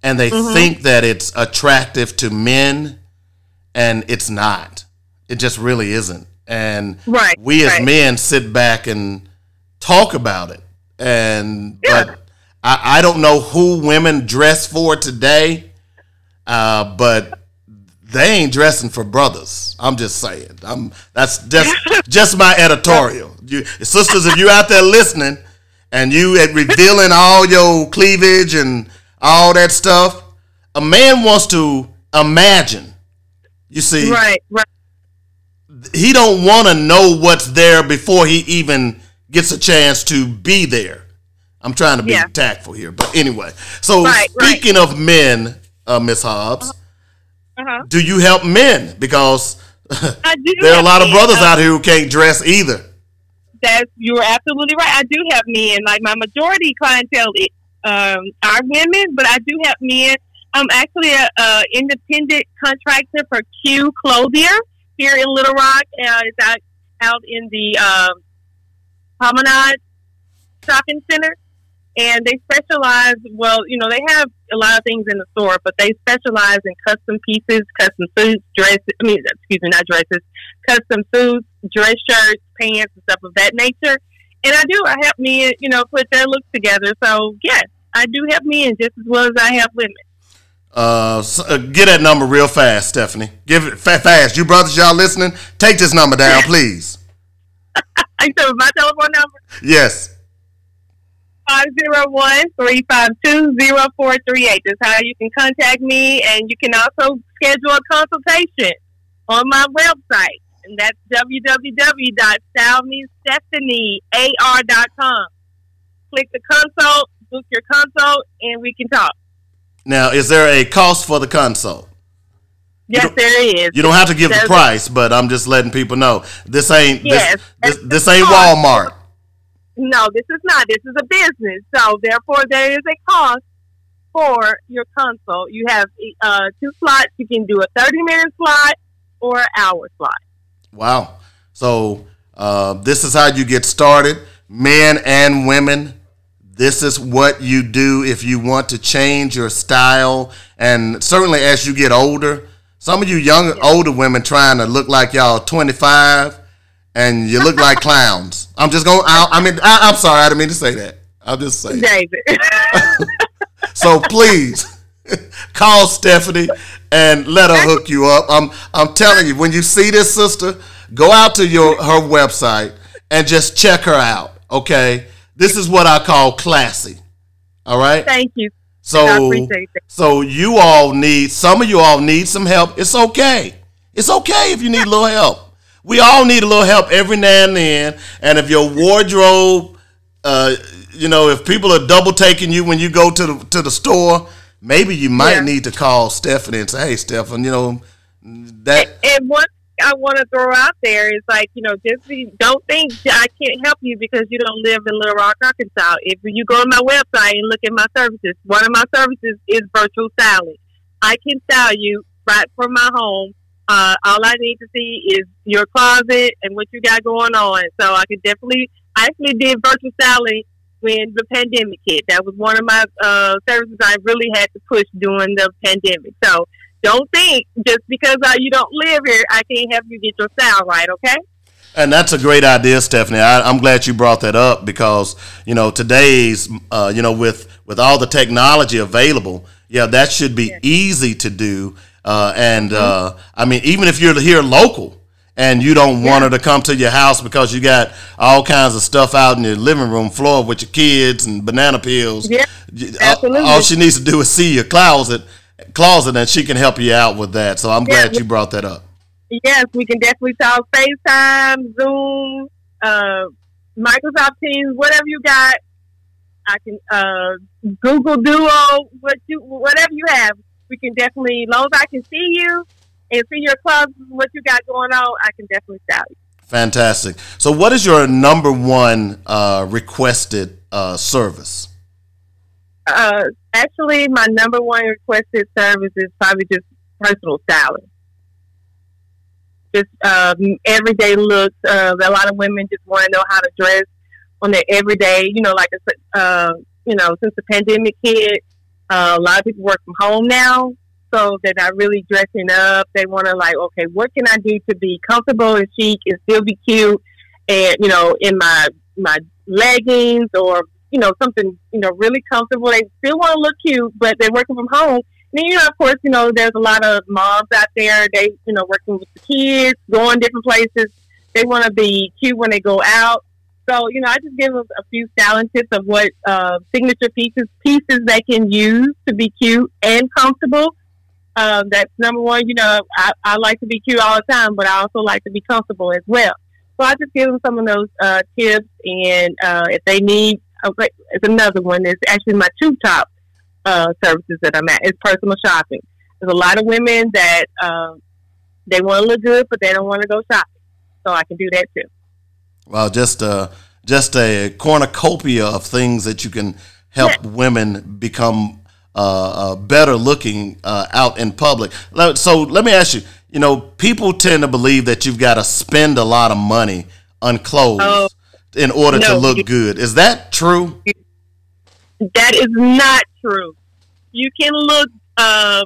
and they Mhm. think that it's attractive to men, and it's not. It just really isn't. And Right, we as right. men sit back and talk about it. And but I, I don't know who women dress for today, uh, but they ain't dressing for brothers. I'm just saying. I'm that's just just my editorial. You sisters, if you out there listening and you at revealing all your cleavage and all that stuff, a man wants to imagine. You see, Right, right. he don't want to know what's there before he even gets a chance to be there. I'm trying to be Yeah. tactful here, but anyway. So Right, right. speaking of men, uh, Miss Hobbs, Uh-huh. do you help men? Because there are a lot of brothers uh, out here who can't dress either. That's you're absolutely right. I do have men. Like my majority clientele um, are women, but I do have men. I'm actually a, a independent contractor for Q Clothier. here in Little Rock. Uh, it's out out in the um, Promenade Shopping Center, and they specialize. Well, you know, they have a lot of things in the store, but they specialize in custom pieces, custom suits, dresses. I mean, excuse me, not dresses, custom suits, dress shirts, pants, and stuff of that nature. And I do. I help men, you know, put their looks together. So yes, I do help men just as well as I help women. Uh, so, uh, get that number real fast, Stephanie. Give it fa- fast. You brothers, y'all listening? Take this number down, please. I said my telephone number Yes. 501-352-0438. That's how you can contact me, and you can also schedule a consultation on my website, and that's www.stylemestephaniear.com. Click the consult, book your consult, and we can talk. Now, is there a cost for the consult? Yes, there is. You don't have to give the There's a- price, but I'm just letting people know this ain't Yes, this, this, this ain't. Walmart. No, this is not. This is a business. So therefore, there is a cost for your consult. You have uh, two slots. You can do a thirty-minute slot or an hour slot. Wow. So uh, this is how you get started, men and women. This is what you do if you want to change your style, and certainly as you get older. Some of you young, older women trying to look like y'all 25, and you look like clowns. I'm just going. I, I mean, I, I'm sorry. I didn't mean to say that. I'm just saying. David. So please call Stephanie and let her hook you up. I'm I'm telling you, when you see this sister, go out to your her website and just check her out. Okay, this is what I call classy. All right. Thank you. So so you all need some of you all need some help. It's okay. It's okay if you need a little help. We all need a little help every now and then. And if your wardrobe, uh, you know, if people are double taking you when you go to the to the store, maybe you might Yeah. need to call Stephanie and say, "Hey, Stephanie, you know that." And one I want to throw out there is like, you know, just be, don't think I can't help you because you don't live in Little Rock, Arkansas. If you go on my website and look at my services, one of my services is virtual styling. I can style you right from my home. Uh, all I need to see is your closet and what you got going on. So I can definitely, I actually did virtual styling when the pandemic hit. That was one of my uh, services I really had to push during the pandemic. So don't think just because uh, you don't live here, I can't help you get your style right. Okay? And that's a great idea, Stephanie. I, I'm glad you brought that up because you know today's, uh, you know, with with all the technology available, yeah, that should be easy to do. Uh, and uh, I mean, even if you're here local and you don't want her to come to your house because you got all kinds of stuff out in your living room floor with your kids and banana peels, Yeah, y- all- absolutely. all she needs to do is see your closet, closet, and she can help you out with that. So I'm glad you brought that up. Yes, we can definitely talk FaceTime, Zoom, uh, Microsoft Teams, whatever you got. I can uh, Google Duo, what you whatever you have. We can definitely, as long as I can see you and see your closet, what you got going on, I can definitely style you. Fantastic. So, what is your number one uh, requested uh, service? Uh, actually, my number one requested service is probably just personal styling. Just um, everyday looks. Uh, a lot of women just want to know how to dress on their everyday. You know, like uh, you know, since the pandemic hit, uh, a lot of people work from home now, so they're not really dressing up. They want to like, okay, what can I do to be comfortable and chic and still be cute? And you know, in my my leggings or you know something you know really comfortable. They still want to look cute, but they're working from home. And then, you know, of course, you know, there's a lot of moms out there. They, you know, working with the kids, going different places. They want to be cute when they go out. So, you know, I just give them a few styling tips of what uh, signature pieces pieces they can use to be cute and comfortable. Um, that's number one. You know, I, I like to be cute all the time, but I also like to be comfortable as well. So I just give them some of those uh, tips, and uh, if they need, okay, it's another one. It's actually my two top uh, services that I'm at It's personal shopping. There's a lot of women that uh, they want to look good, but they don't want to go shopping. So I can do that too. Well, just uh, just a cornucopia of things that you can help women become uh, uh, better looking uh, out in public. So let me ask you. You know, people tend to believe that you've got to spend a lot of money on clothes oh, in order no, to look good. Is that true? That is not true. You can look. Uh,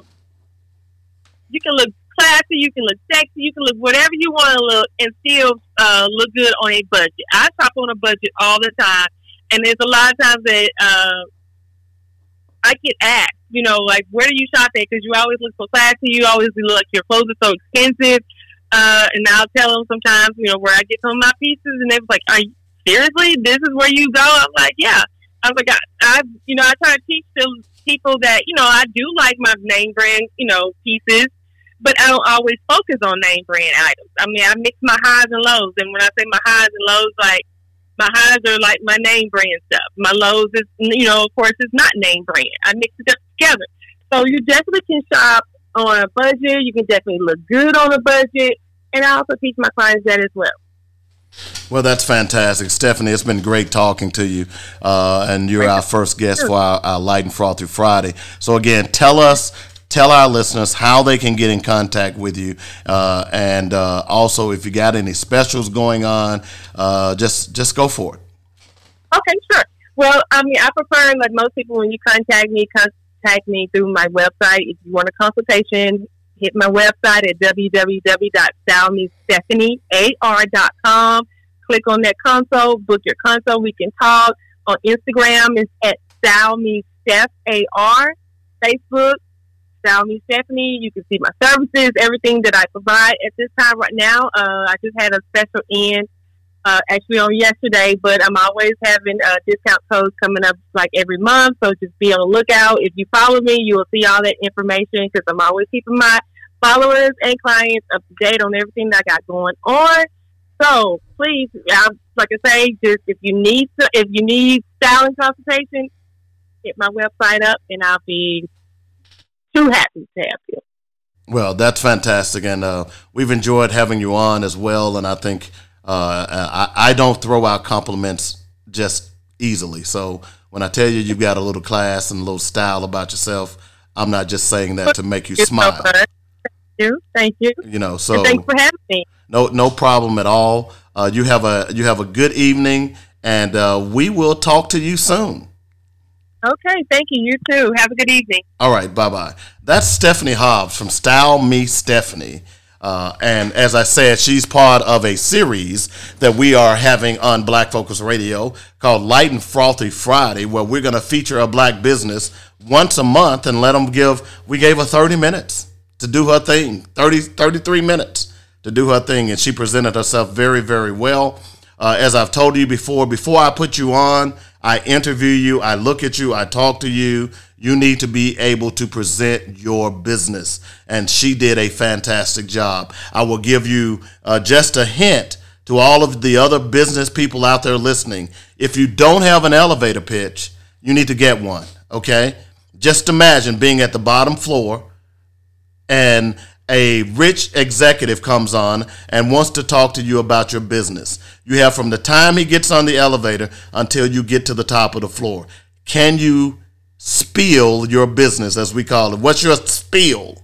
you can look classy. You can look sexy. You can look whatever you want to look, and still uh, look good on a budget. I shop on a budget all the time, and there's a lot of times that uh, I get asked, you know, like, where do you shop at? Because you always look so classy. You always look like your clothes are so expensive. Uh, and I'll tell them sometimes, you know, where I get some of my pieces, and they was like, "Are you seriously? This is where you go?" I'm like, "Yeah." I was like, I, I, you know, I try to teach the people that, you know, I do like my name brand, you know, pieces, but I don't always focus on name brand items. I mean, I mix my highs and lows, and when I say my highs and lows, like my highs are like my name brand stuff. My lows is, you know, of course, it's not name brand. I mix it up together. So you definitely can shop on a budget. You can definitely look good on a budget. And I also teach my clients that as well. Well, that's fantastic, Stephanie. It's been great talking to you, uh, and you're our first guest for our, our Light and Frothy Friday. So again, tell us, tell our listeners how they can get in contact with you, uh, and uh, also if you got any specials going on, uh, just just go for it. Okay, sure. Well, I mean, I prefer like most people when you contact me, contact me through my website. If you want a consultation, hit my website at www.stylemestephaniear.com. Click on that console, book your console. We can talk. On Instagram, it's at Style Me Steph AR. Facebook, Style Me Stephanie. You can see my services, everything that I provide at this time right now. Uh, I just had a special end uh, actually on yesterday, but I'm always having uh, discount codes coming up like every month. So just be on the lookout. If you follow me, you will see all that information because I'm always keeping my followers and clients up to date on everything that I got going on. So please, like I say, just if you need to, if you need styling consultation, hit my website up, and I'll be too happy to help you. Well, that's fantastic, and uh, we've enjoyed having you on as well. And I think uh, I, I don't throw out compliments just easily. So when I tell you you've got a little class and a little style about yourself, I'm not just saying that to make you smile. Thank you. Thank you. You know, so and thanks for having me. No, no problem at all. Uh, you have a you have a good evening, and uh, we will talk to you soon. Okay, thank you. You too. Have a good evening. All right, bye bye. That's Stephanie Hobbs from Style Me Stephanie. Uh, and as I said, she's part of a series that we are having on Black Focus Radio called Light and Frothy Friday, where we're going to feature a black business once a month and let them give. We gave her 30 minutes to do her thing, 30, 33 minutes to do her thing, and she presented herself very, very well. Uh, as I've told you before, before I put you on, I interview you, I look at you, I talk to you. You need to be able to present your business. And she did a fantastic job. I will give you uh, just a hint to all of the other business people out there listening. If you don't have an elevator pitch, you need to get one, okay? Just imagine being at the bottom floor and a rich executive comes on and wants to talk to you about your business. You have from the time he gets on the elevator until you get to the top of the floor. Can you spill your business, as we call it? What's your spill?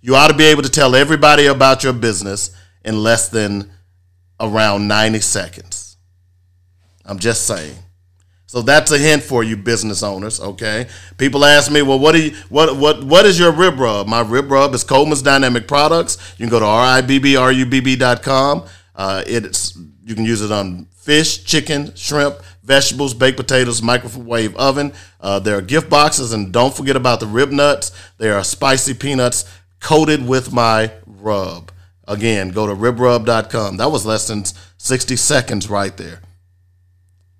You ought to be able to tell everybody about your business in less than around 90 seconds. I'm just saying. So that's a hint for you business owners, okay? People ask me, well, what do you, what what what is your rib rub? My rib rub is Coleman's Dynamic Products. You can go to ribbrub.com. Uh, it's you can use it on fish, chicken, shrimp, vegetables, baked potatoes, microwave oven. Uh, there are gift boxes, and don't forget about the rib nuts. They are spicy peanuts coated with my rub. Again, go to ribbrub.com. That was less than 60 seconds right there.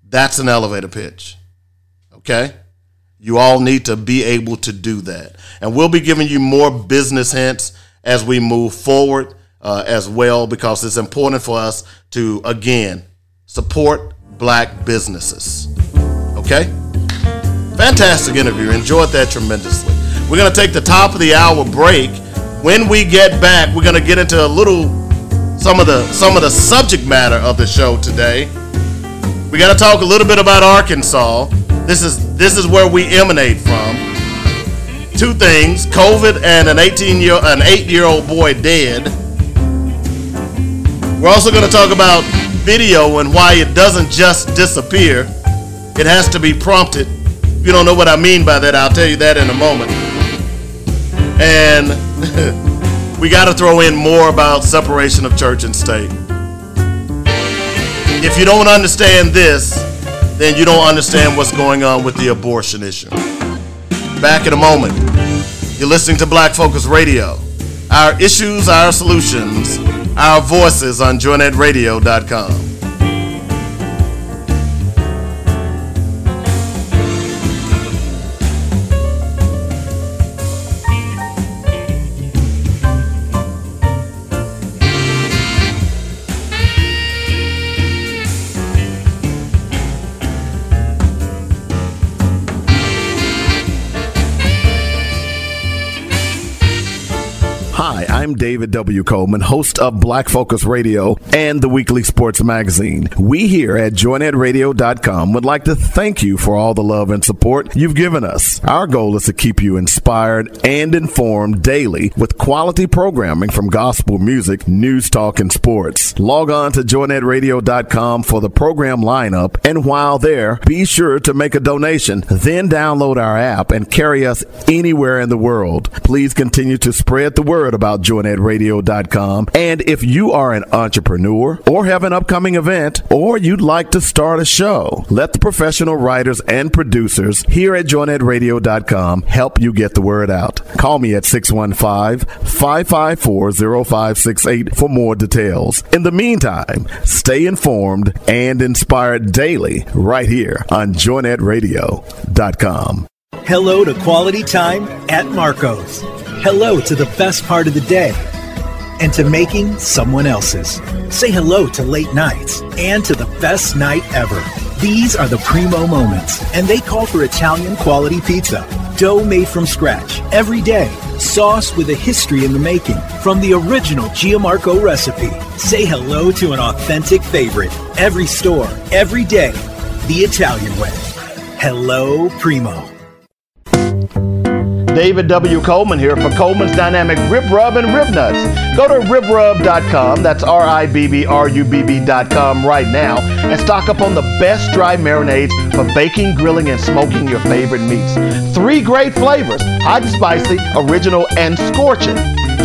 That's an elevator pitch. Okay? You all need to be able to do that. And we'll be giving you more business hints as we move forward uh, as well because it's important for us to, again, support black businesses. Okay? Fantastic interview. Enjoyed that tremendously. We're going to take the top of the hour break. When we get back, we're going to get into a little some of the some of the subject matter of the show today. We got to talk a little bit about Arkansas. This is this is where we emanate from. two things: COVID and an 18 year, an eight year old boy dead. We're also going to talk about video and why it doesn't just disappear. It has to be prompted. If you don't know what I mean by that, I'll tell you that in a moment. And we got to throw in more about separation of church and state. If you don't understand this, then you don't understand what's going on with the abortion issue. Back in a moment. You're listening to Black Focus Radio. Our issues, our solutions, our voices on joynetradio.com. I'm David W. Coleman, host of Black Focus Radio and the weekly sports magazine. We here at joynetradio.com would like to thank you for all the love and support you've given us. Our goal is to keep you inspired and informed daily with quality programming from gospel music, news talk, and sports. Log on to joynetradio.com for the program lineup, and while there, be sure to make a donation. Then download our app and carry us anywhere in the world. Please continue to spread the word about joynetradio.com. And if you are an entrepreneur or have an upcoming event or you'd like to start a show, let the professional writers and producers here at joynetradio.com help you get the word out. Call me at 615-554-0568 for more details. In the meantime, stay informed and inspired daily right here on joynetradio.com. Hello to quality time at Marco's. Hello to the best part of the day and to making someone else's. Say hello to late nights and to the best night ever. These are the primo moments, and they call for Italian quality pizza. Dough made from scratch every day, sauce with a history in the making from the original Giammarco recipe. Say hello to an authentic favorite. Every store, every day, the Italian way. Hello, Primo. David W. Coleman here for Coleman's Dynamic Rib Rub and Rib Nuts. Go to ribrub.com, that's R I B B R U B B.com right now, and stock up on the best dry marinades for baking, grilling, and smoking your favorite meats. Three great flavors hot and spicy, original, and scorching.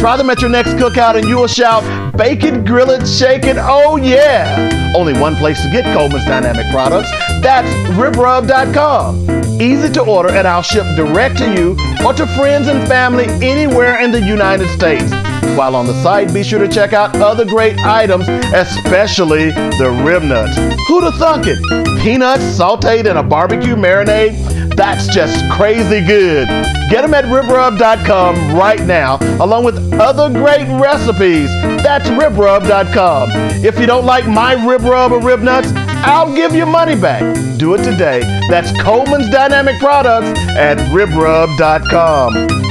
Try them at your next cookout and you will shout, it, grill it, shake it, oh yeah! Only one place to get Coleman's Dynamic products. That's ribrub.com. Easy to order and I'll ship direct to you or to friends and family anywhere in the United States. While on the site, be sure to check out other great items, especially the rib nuts. Who'da thunk it? Peanuts sauteed in a barbecue marinade? That's just crazy good. Get them at ribrub.com right now, along with other great recipes. That's ribrub.com. If you don't like my rib rub or rib nuts, I'll give you money back. Do it today. That's Coleman's Dynamic Products at ribrub.com.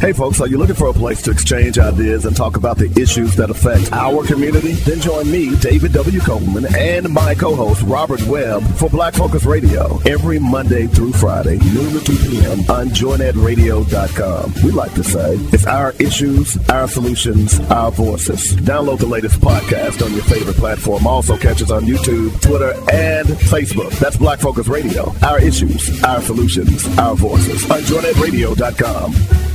Hey folks, are you looking for a place to exchange ideas and talk about the issues that affect our community? Then join me, David W. Coleman, and my co-host Robert Webb for Black Focus Radio every Monday through Friday, noon to 2 p.m. on joynetradio.com. We like to say it's our issues, our solutions, our voices. Download the latest podcast on your favorite platform. Also catch us on YouTube, Twitter, and Facebook. That's Black Focus Radio. Our issues, our solutions, our voices on joynetradio.com.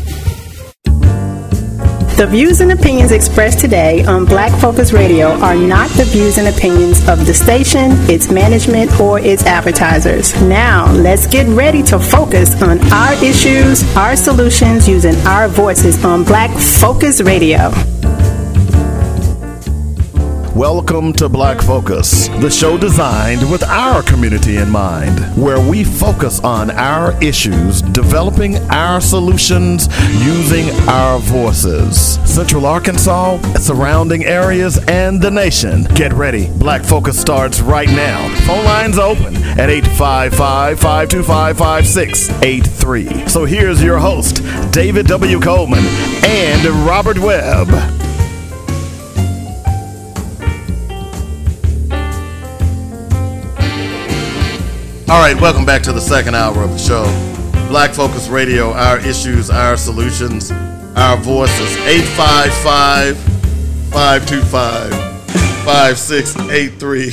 The views and opinions expressed today on Black Focus Radio are not the views and opinions of the station, its management, or its advertisers. Now, let's get ready to focus on our issues, our solutions, using our voices on Black Focus Radio. Welcome to Black Focus, the show designed with our community in mind, where we focus on our issues, developing our solutions using our voices. Central Arkansas, surrounding areas, and the nation. Get ready. Black Focus starts right now. Phone lines open at 855 525 5683. So here's your host, David W. Coleman and Robert Webb. All right, welcome back to the second hour of the show. Black Focus Radio, our issues, our solutions, our voices. 855 525 5683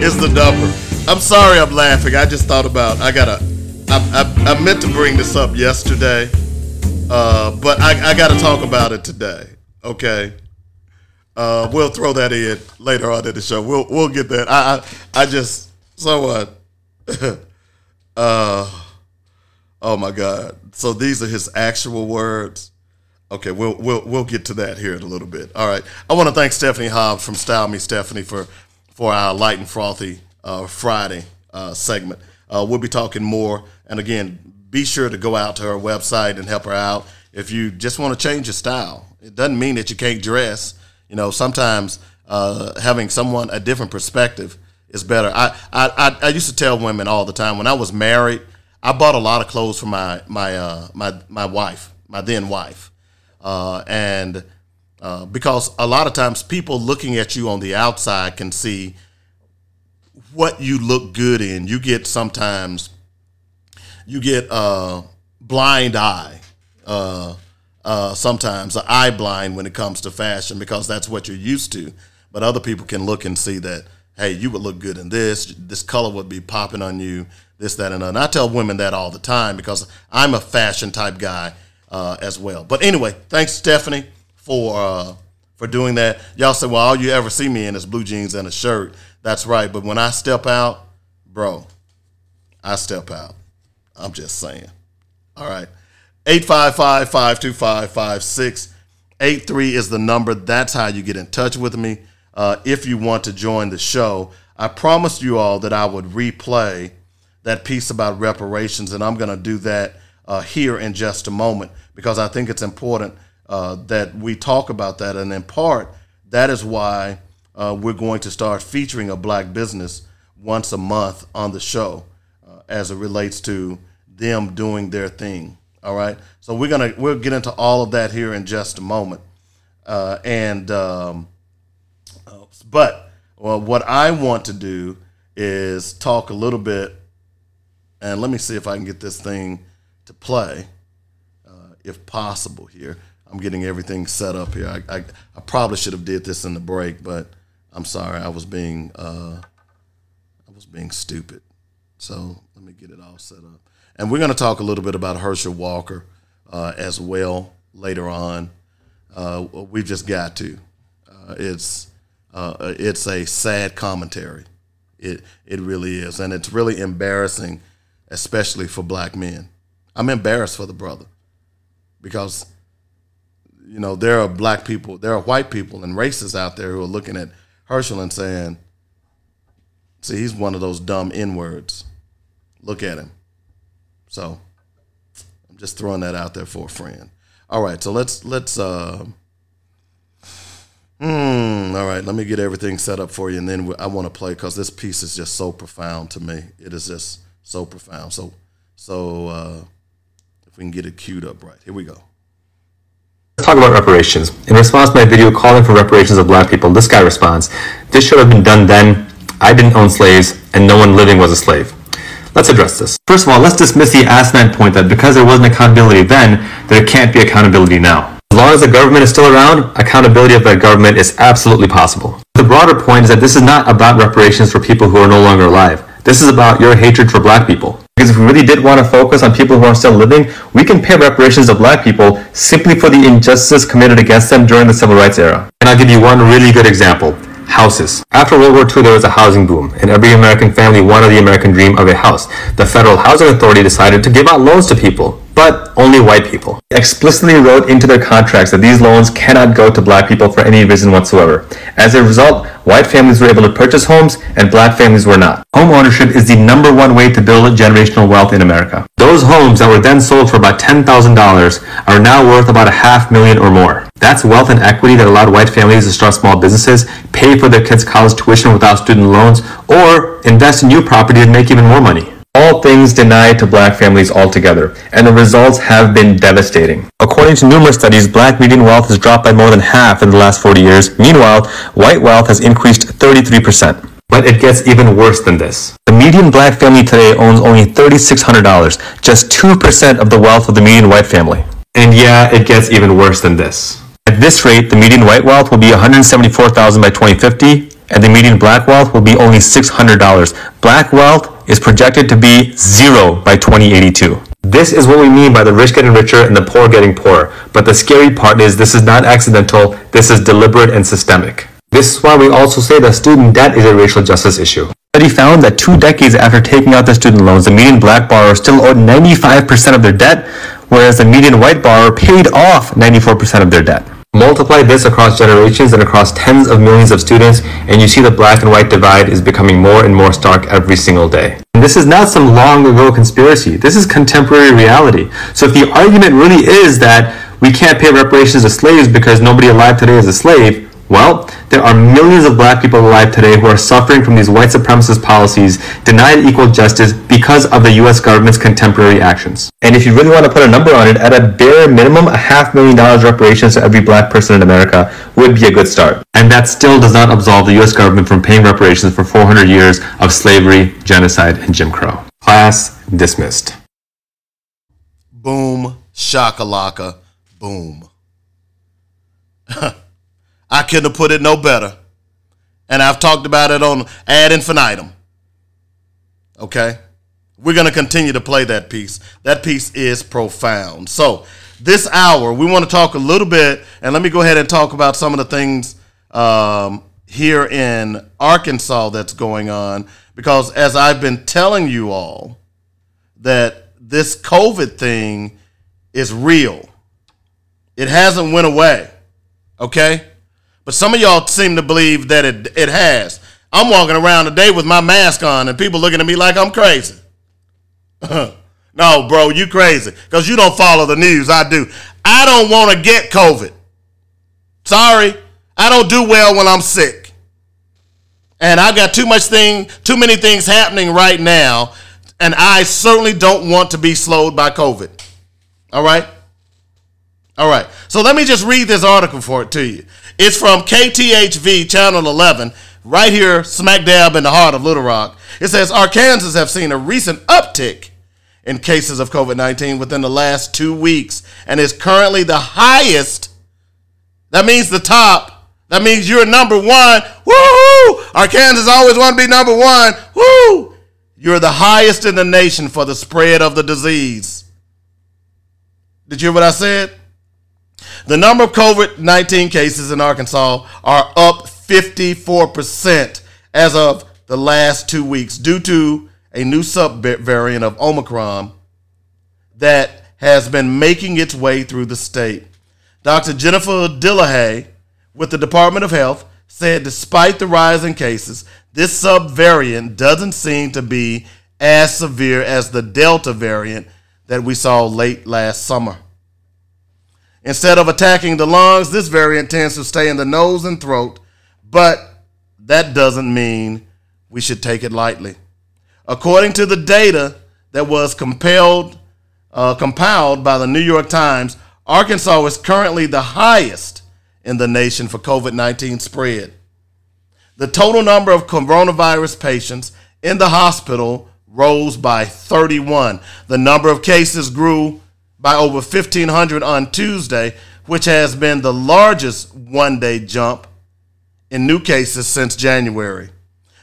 is the number. I'm sorry I'm laughing. I just thought about I gotta I, I, I meant to bring this up yesterday, uh, but I, I gotta talk about it today. Okay. Uh, we'll throw that in later on in the show. We'll we'll get that. I I, I just so what? uh, oh my God! So these are his actual words. Okay, we'll we'll we'll get to that here in a little bit. All right. I want to thank Stephanie Hobbs from Style Me Stephanie for for our light and frothy uh, Friday uh, segment. Uh, we'll be talking more, and again, be sure to go out to her website and help her out if you just want to change your style. It doesn't mean that you can't dress you know, sometimes uh, having someone a different perspective is better. I, I I used to tell women all the time when I was married, I bought a lot of clothes for my my uh, my my wife, my then wife, uh, and uh, because a lot of times people looking at you on the outside can see what you look good in. You get sometimes you get a uh, blind eye. Uh, uh, sometimes an eye blind when it comes to fashion because that's what you're used to. But other people can look and see that, hey, you would look good in this. This color would be popping on you. This, that, and. And I tell women that all the time because I'm a fashion type guy uh, as well. But anyway, thanks Stephanie for uh, for doing that. Y'all say, well, all you ever see me in is blue jeans and a shirt. That's right. But when I step out, bro, I step out. I'm just saying. All right. 855 525 5683 is the number. That's how you get in touch with me uh, if you want to join the show. I promised you all that I would replay that piece about reparations, and I'm going to do that uh, here in just a moment because I think it's important uh, that we talk about that. And in part, that is why uh, we're going to start featuring a black business once a month on the show uh, as it relates to them doing their thing. All right. So we're gonna we'll get into all of that here in just a moment. Uh, and um, but well, what I want to do is talk a little bit, and let me see if I can get this thing to play, uh, if possible. Here, I'm getting everything set up here. I, I, I probably should have did this in the break, but I'm sorry. I was being uh, I was being stupid. So let me get it all set up. And we're going to talk a little bit about Herschel Walker uh, as well later on. Uh, we've just got to. Uh, it's uh, it's a sad commentary. It it really is, and it's really embarrassing, especially for black men. I'm embarrassed for the brother because you know there are black people, there are white people and racists out there who are looking at Herschel and saying, "See, he's one of those dumb N words. Look at him." So I'm just throwing that out there for a friend. All right, so let's let's uh Hmm. All right, let me get everything set up for you, and then I want to play because this piece is just so profound to me. It is just so profound. So, so uh, if we can get it queued up right, here we go. Let's talk about reparations. In response to my video calling for reparations of black people, this guy responds, "This should have been done then. I didn't own slaves, and no one living was a slave." Let's address this. First of all, let's dismiss the asinine point that because there wasn't accountability then, there can't be accountability now. As long as the government is still around, accountability of that government is absolutely possible. The broader point is that this is not about reparations for people who are no longer alive. This is about your hatred for black people. Because if we really did want to focus on people who are still living, we can pay reparations of black people simply for the injustice committed against them during the civil rights era. And I'll give you one really good example houses. After World War II, there was a housing boom, and every American family wanted the American dream of a house. The Federal Housing Authority decided to give out loans to people, but only white people. Explicitly wrote into their contracts that these loans cannot go to black people for any reason whatsoever. As a result, white families were able to purchase homes and black families were not. Home ownership is the number one way to build generational wealth in America. Those homes that were then sold for about $10,000 are now worth about a half million or more. That's wealth and equity that allowed white families to start small businesses, pay for their kids' college tuition without student loans, or invest in new property and make even more money all things denied to black families altogether, and the results have been devastating. According to numerous studies, black median wealth has dropped by more than half in the last 40 years. Meanwhile, white wealth has increased 33%. But it gets even worse than this. The median black family today owns only $3,600, just 2% of the wealth of the median white family. And yeah, it gets even worse than this. At this rate, the median white wealth will be 174,000 by 2050, and the median black wealth will be only $600. Black wealth is projected to be zero by 2082. This is what we mean by the rich getting richer and the poor getting poorer. But the scary part is this is not accidental, this is deliberate and systemic. This is why we also say that student debt is a racial justice issue. Study found that two decades after taking out the student loans, the median black borrower still owed 95% of their debt, whereas the median white borrower paid off 94% of their debt. Multiply this across generations and across tens of millions of students, and you see the black and white divide is becoming more and more stark every single day. And this is not some long ago conspiracy. This is contemporary reality. So if the argument really is that we can't pay reparations to slaves because nobody alive today is a slave, well, there are millions of black people alive today who are suffering from these white supremacist policies, denied equal justice because of the US government's contemporary actions. And if you really want to put a number on it, at a bare minimum, a half million dollars reparations to every black person in America would be a good start. And that still does not absolve the US government from paying reparations for 400 years of slavery, genocide, and Jim Crow. Class dismissed. Boom, shakalaka, boom. I couldn't have put it no better. And I've talked about it on ad infinitum. Okay? We're going to continue to play that piece. That piece is profound. So, this hour, we want to talk a little bit, and let me go ahead and talk about some of the things um, here in Arkansas that's going on. Because as I've been telling you all, that this COVID thing is real. It hasn't went away. Okay? But some of y'all seem to believe that it it has. I'm walking around today with my mask on and people looking at me like I'm crazy. no, bro, you crazy. Because you don't follow the news. I do. I don't want to get COVID. Sorry. I don't do well when I'm sick. And I've got too much thing, too many things happening right now, and I certainly don't want to be slowed by COVID. All right? All right. So let me just read this article for it to you. It's from KTHV Channel 11, right here, smack dab in the heart of Little Rock. It says Arkansas have seen a recent uptick in cases of COVID 19 within the last two weeks and is currently the highest. That means the top. That means you're number one. Woo! Arkansas always want to be number one. Woo! You're the highest in the nation for the spread of the disease. Did you hear what I said? The number of COVID 19 cases in Arkansas are up 54% as of the last two weeks due to a new subvariant of Omicron that has been making its way through the state. Dr. Jennifer Dillaha with the Department of Health said despite the rise in cases, this subvariant doesn't seem to be as severe as the Delta variant that we saw late last summer. Instead of attacking the lungs, this variant tends to stay in the nose and throat, but that doesn't mean we should take it lightly. According to the data that was compelled, uh, compiled by the New York Times, Arkansas is currently the highest in the nation for COVID 19 spread. The total number of coronavirus patients in the hospital rose by 31. The number of cases grew by over 1,500 on Tuesday, which has been the largest one day jump in new cases since January.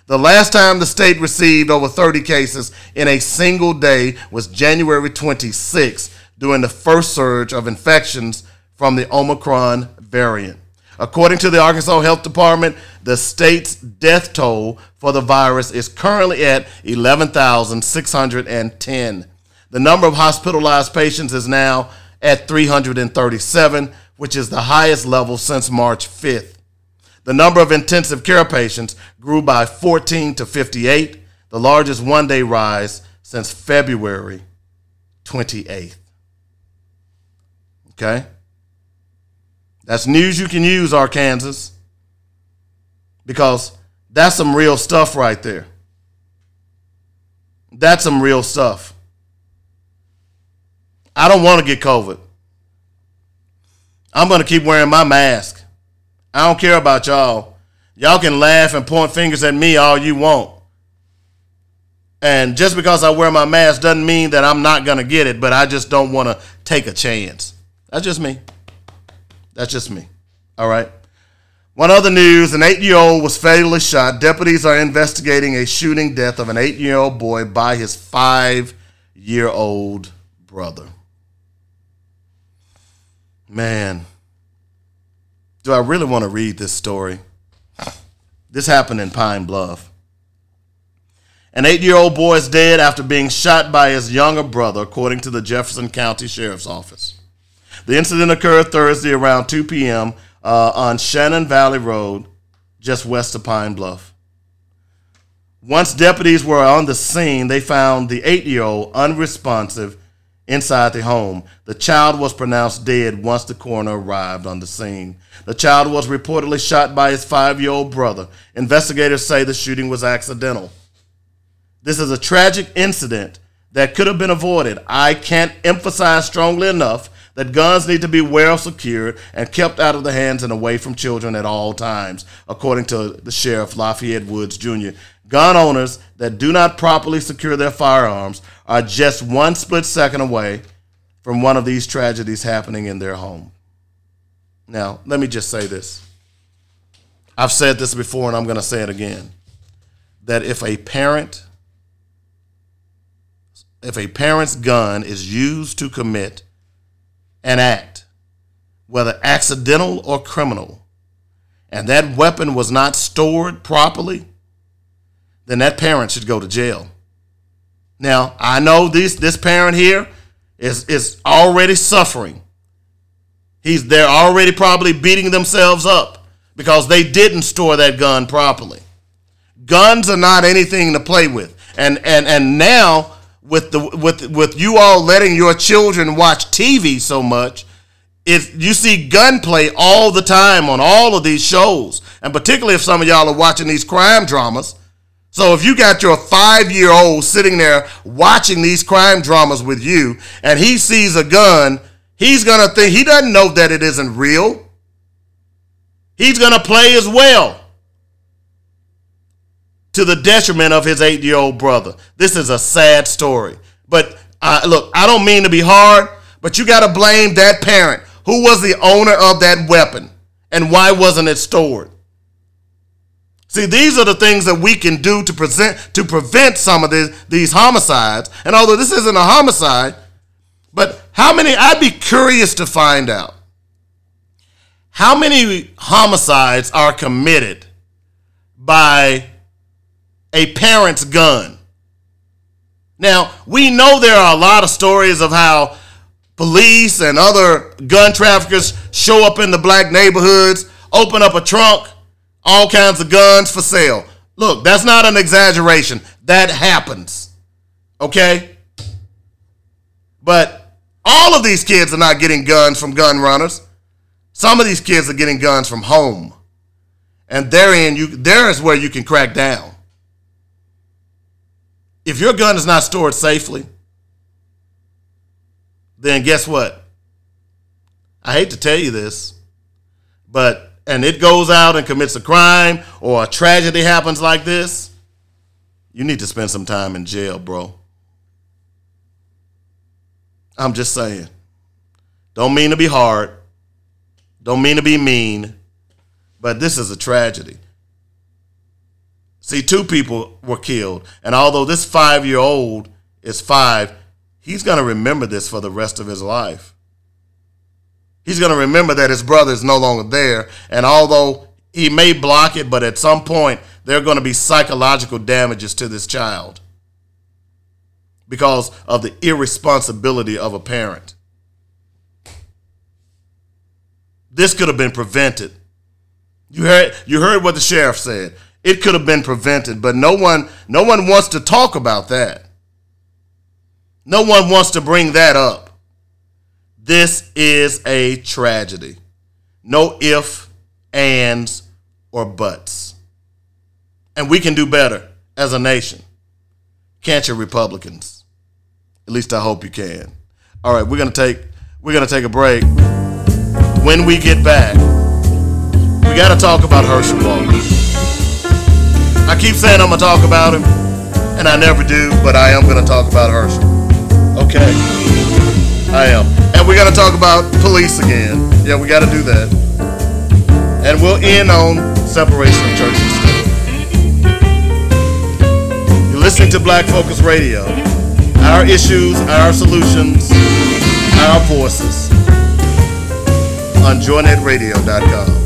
The last time the state received over 30 cases in a single day was January 26 during the first surge of infections from the Omicron variant. According to the Arkansas Health Department, the state's death toll for the virus is currently at 11,610. The number of hospitalized patients is now at 337, which is the highest level since March 5th. The number of intensive care patients grew by 14 to 58, the largest one day rise since February 28th. Okay? That's news you can use, Arkansas, because that's some real stuff right there. That's some real stuff. I don't want to get COVID. I'm going to keep wearing my mask. I don't care about y'all. Y'all can laugh and point fingers at me all you want. And just because I wear my mask doesn't mean that I'm not going to get it, but I just don't want to take a chance. That's just me. That's just me. All right. One other news an eight year old was fatally shot. Deputies are investigating a shooting death of an eight year old boy by his five year old brother. Man, do I really want to read this story? This happened in Pine Bluff. An eight year old boy is dead after being shot by his younger brother, according to the Jefferson County Sheriff's Office. The incident occurred Thursday around 2 p.m. Uh, on Shannon Valley Road, just west of Pine Bluff. Once deputies were on the scene, they found the eight year old unresponsive inside the home. The child was pronounced dead once the coroner arrived on the scene. The child was reportedly shot by his five year old brother. Investigators say the shooting was accidental. This is a tragic incident that could have been avoided. I can't emphasize strongly enough that guns need to be well secured and kept out of the hands and away from children at all times, according to the sheriff Lafayette Woods Jr. Gun owners that do not properly secure their firearms are just one split second away from one of these tragedies happening in their home. Now, let me just say this. I've said this before and I'm going to say it again. That if a parent if a parent's gun is used to commit an act, whether accidental or criminal, and that weapon was not stored properly, then that parent should go to jail. Now, I know this this parent here is is already suffering. He's they're already probably beating themselves up because they didn't store that gun properly. Guns are not anything to play with. And and and now with the with with you all letting your children watch TV so much, if you see gunplay all the time on all of these shows, and particularly if some of y'all are watching these crime dramas. So if you got your five year old sitting there watching these crime dramas with you, and he sees a gun, he's gonna think he doesn't know that it isn't real. He's gonna play as well to the detriment of his eight year old brother. This is a sad story. But uh, look, I don't mean to be hard, but you got to blame that parent. Who was the owner of that weapon? And why wasn't it stored? See, these are the things that we can do to present to prevent some of these, these homicides. And although this isn't a homicide, but how many I'd be curious to find out. How many homicides are committed by a parent's gun. Now, we know there are a lot of stories of how police and other gun traffickers show up in the black neighborhoods, open up a trunk, all kinds of guns for sale. Look, that's not an exaggeration. That happens. Okay? But all of these kids are not getting guns from gun runners. Some of these kids are getting guns from home. And therein you there is where you can crack down if your gun is not stored safely, then guess what? I hate to tell you this, but and it goes out and commits a crime or a tragedy happens like this, you need to spend some time in jail, bro. I'm just saying. Don't mean to be hard. Don't mean to be mean, but this is a tragedy. See, two people were killed. And although this five year old is five, he's going to remember this for the rest of his life. He's going to remember that his brother is no longer there. And although he may block it, but at some point, there are going to be psychological damages to this child because of the irresponsibility of a parent. This could have been prevented. You heard, you heard what the sheriff said it could have been prevented, but no one no one wants to talk about that. No one wants to bring that up. This is a tragedy. No if, ands, or buts. And we can do better as a nation. Can't you, Republicans? At least I hope you can. All right, we're gonna take we're gonna take a break. When we get back, we gotta talk about Herschel Walker. I keep saying I'm gonna talk about him, and I never do, but I am gonna talk about Herschel. Okay, I am, and we're gonna talk about police again. Yeah, we got to do that, and we'll end on separation of church and state. You're listening to Black Focus Radio. Our issues, our solutions, our voices on joynetradio.com.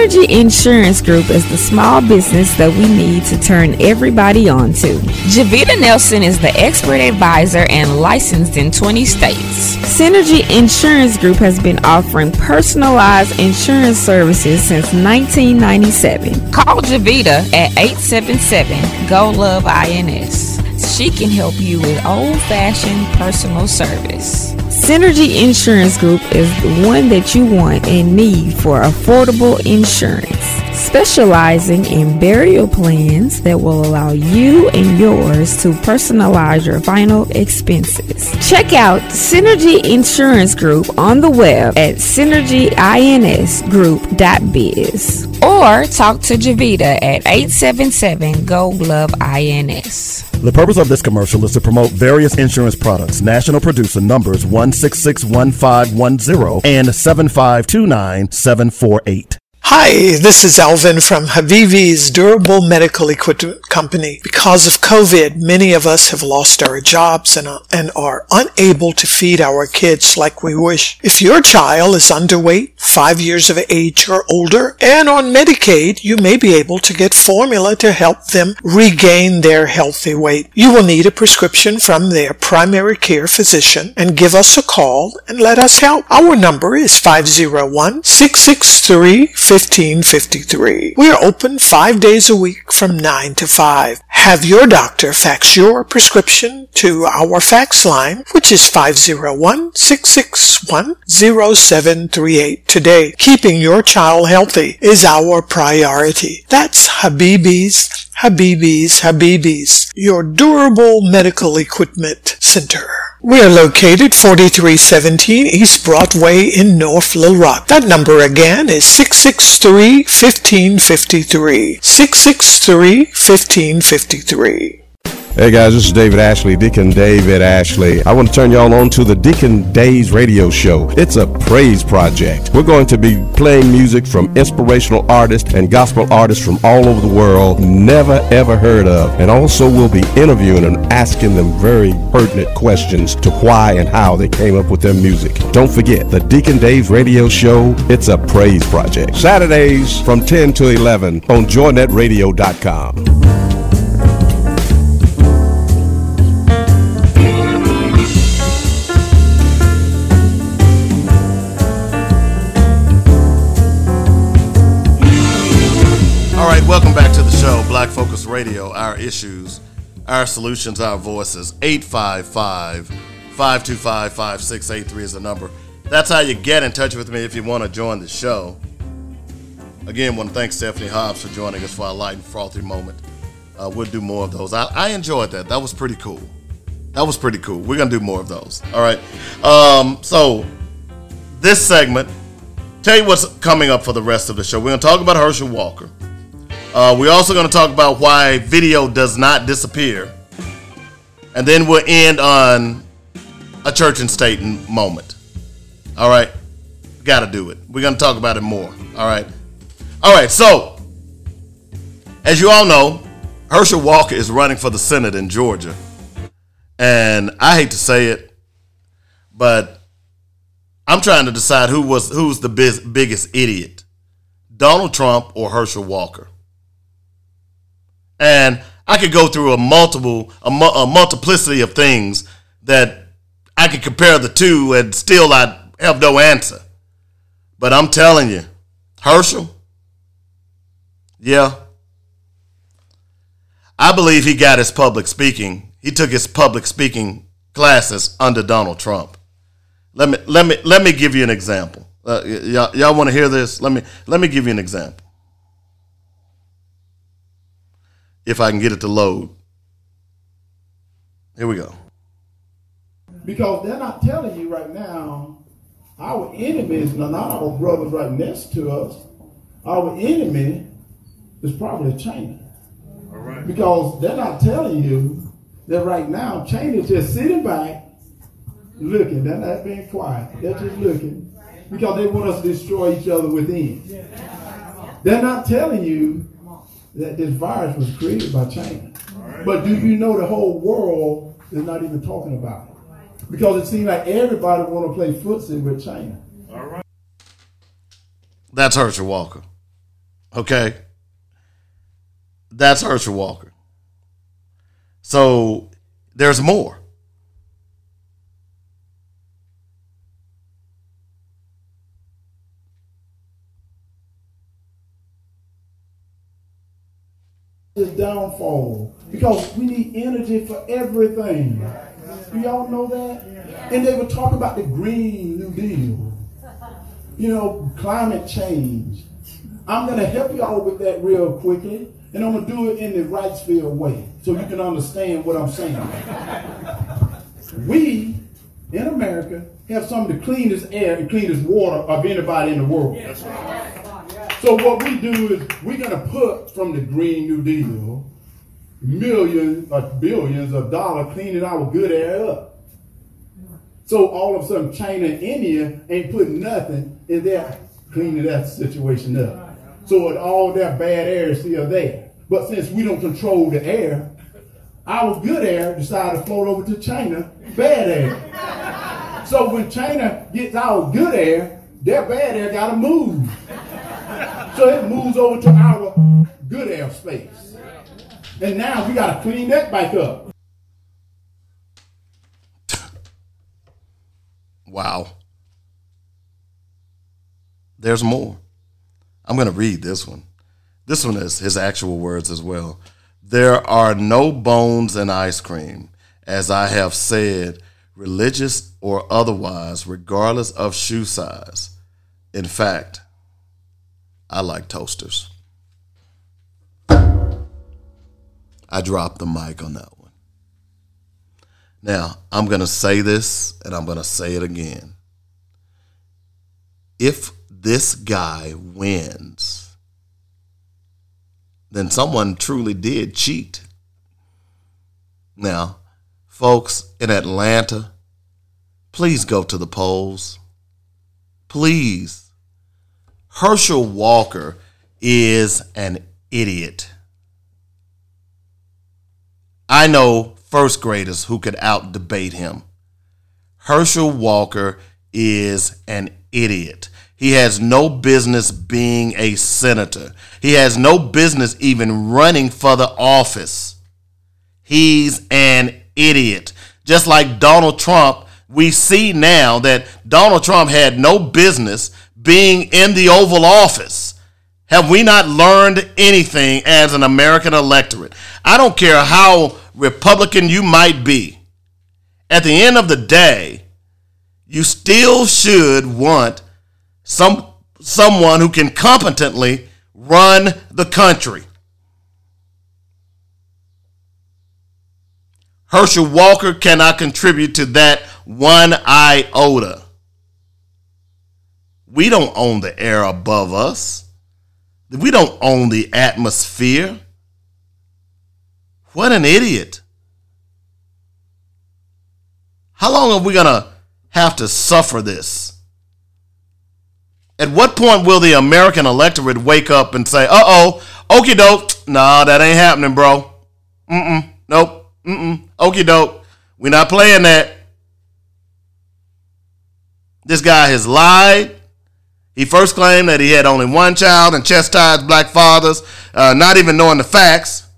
Synergy Insurance Group is the small business that we need to turn everybody on to. Javita Nelson is the expert advisor and licensed in 20 states. Synergy Insurance Group has been offering personalized insurance services since 1997. Call Javita at 877 GO LOVE INS. She can help you with old fashioned personal service. Synergy Insurance Group is the one that you want and need for affordable insurance, specializing in burial plans that will allow you and yours to personalize your final expenses. Check out Synergy Insurance Group on the web at synergyinsgroup.biz or talk to Javita at 877 GO LOVE INS. The purpose of this commercial is to promote various insurance products. National producer numbers 1661510 and 7529748. Hi, this is Alvin from Habibi's Durable Medical Equipment Company. Because of COVID, many of us have lost our jobs and, uh, and are unable to feed our kids like we wish. If your child is underweight, five years of age or older, and on Medicaid, you may be able to get formula to help them regain their healthy weight. You will need a prescription from their primary care physician and give us a call and let us help. Our number is 501 663 1553. We are open five days a week from 9 to 5. Have your doctor fax your prescription to our fax line, which is 501-661-0738 today. Keeping your child healthy is our priority. That's Habibi's, Habibi's, Habibi's, your durable medical equipment center. We are located 4317 East Broadway in North Little Rock. That number again is 663-1553. 663-1553. Hey guys, this is David Ashley, Deacon David Ashley. I want to turn y'all on to the Deacon Days radio show. It's a praise project. We're going to be playing music from inspirational artists and gospel artists from all over the world, never ever heard of. And also we'll be interviewing and asking them very pertinent questions to why and how they came up with their music. Don't forget, the Deacon Days radio show, it's a praise project. Saturdays from 10 to 11 on joynetradio.com. All right, welcome back to the show, Black Focus Radio. Our issues, our solutions, our voices. 855 525 5683 is the number. That's how you get in touch with me if you want to join the show. Again, want to thank Stephanie Hobbs for joining us for our light and frothy moment. Uh, we'll do more of those. I, I enjoyed that. That was pretty cool. That was pretty cool. We're gonna do more of those. All right. Um, so this segment, tell you what's coming up for the rest of the show. We're gonna talk about Herschel Walker. Uh, we're also going to talk about why video does not disappear. And then we'll end on a church and state moment. All right. Got to do it. We're going to talk about it more. All right. All right. So, as you all know, Herschel Walker is running for the Senate in Georgia. And I hate to say it, but I'm trying to decide who was who's the biz, biggest idiot. Donald Trump or Herschel Walker. And I could go through a multiple, a, mu- a multiplicity of things that I could compare the two and still I'd have no answer. But I'm telling you, Herschel, yeah, I believe he got his public speaking. He took his public speaking classes under Donald Trump. Let me let me let me give you an example. Uh, y- y'all y'all want to hear this? Let me let me give you an example. If I can get it to load. Here we go. Because they're not telling you right now, our enemies are not our brothers right next to us. Our enemy is probably China. Because they're not telling you that right now China is just sitting back, looking. They're not being quiet. They're just looking because they want us to destroy each other within. They're not telling you that this virus was created by China. But do you know the whole world is not even talking about it? Because it seems like everybody want to play footsie with China. All right. That's Herschel Walker. Okay? That's Herschel Walker. So there's more. This downfall because we need energy for everything. Do y'all know that? And they were talking about the Green New Deal. You know, climate change. I'm going to help y'all with that real quickly, and I'm going to do it in the Wrightsville way so you can understand what I'm saying. We in America have some of the cleanest air and cleanest water of anybody in the world. So what we do is we're gonna put from the Green New Deal millions or billions of dollars cleaning our good air up. So all of a sudden China and India ain't putting nothing in there cleaning that situation up. So all that bad air is still there. But since we don't control the air, our good air decided to float over to China, bad air. So when China gets our good air, their bad air gotta move. So it moves over to our good air space. And now we got to clean that back up. Wow. There's more. I'm going to read this one. This one is his actual words as well. There are no bones in ice cream, as I have said, religious or otherwise, regardless of shoe size. In fact, I like toasters. I dropped the mic on that one. Now, I'm going to say this and I'm going to say it again. If this guy wins, then someone truly did cheat. Now, folks in Atlanta, please go to the polls. Please. Herschel Walker is an idiot. I know first graders who could out debate him. Herschel Walker is an idiot. He has no business being a senator. He has no business even running for the office. He's an idiot. Just like Donald Trump, we see now that Donald Trump had no business being in the Oval Office. Have we not learned anything as an American electorate? I don't care how Republican you might be. At the end of the day, you still should want some someone who can competently run the country. Herschel Walker cannot contribute to that one iota. We don't own the air above us. We don't own the atmosphere. What an idiot. How long are we going to have to suffer this? At what point will the American electorate wake up and say, uh oh, okie doke, nah, that ain't happening, bro. Mm mm, nope, mm mm, okie doke, we're not playing that. This guy has lied. He first claimed that he had only one child and chastised black fathers, uh, not even knowing the facts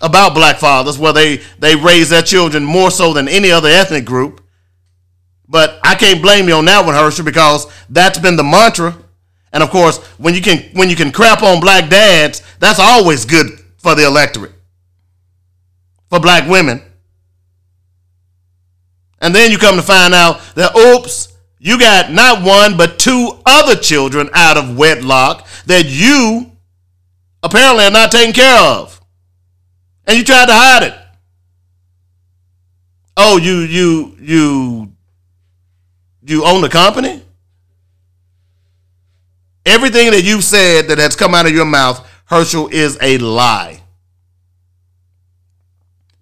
about black fathers, where they, they raise their children more so than any other ethnic group. But I can't blame you on that one, Herschel, because that's been the mantra. And of course, when you can when you can crap on black dads, that's always good for the electorate. For black women. And then you come to find out that oops, You got not one, but two other children out of wedlock that you apparently are not taking care of. And you tried to hide it. Oh, you you you you own the company? Everything that you've said that has come out of your mouth, Herschel, is a lie.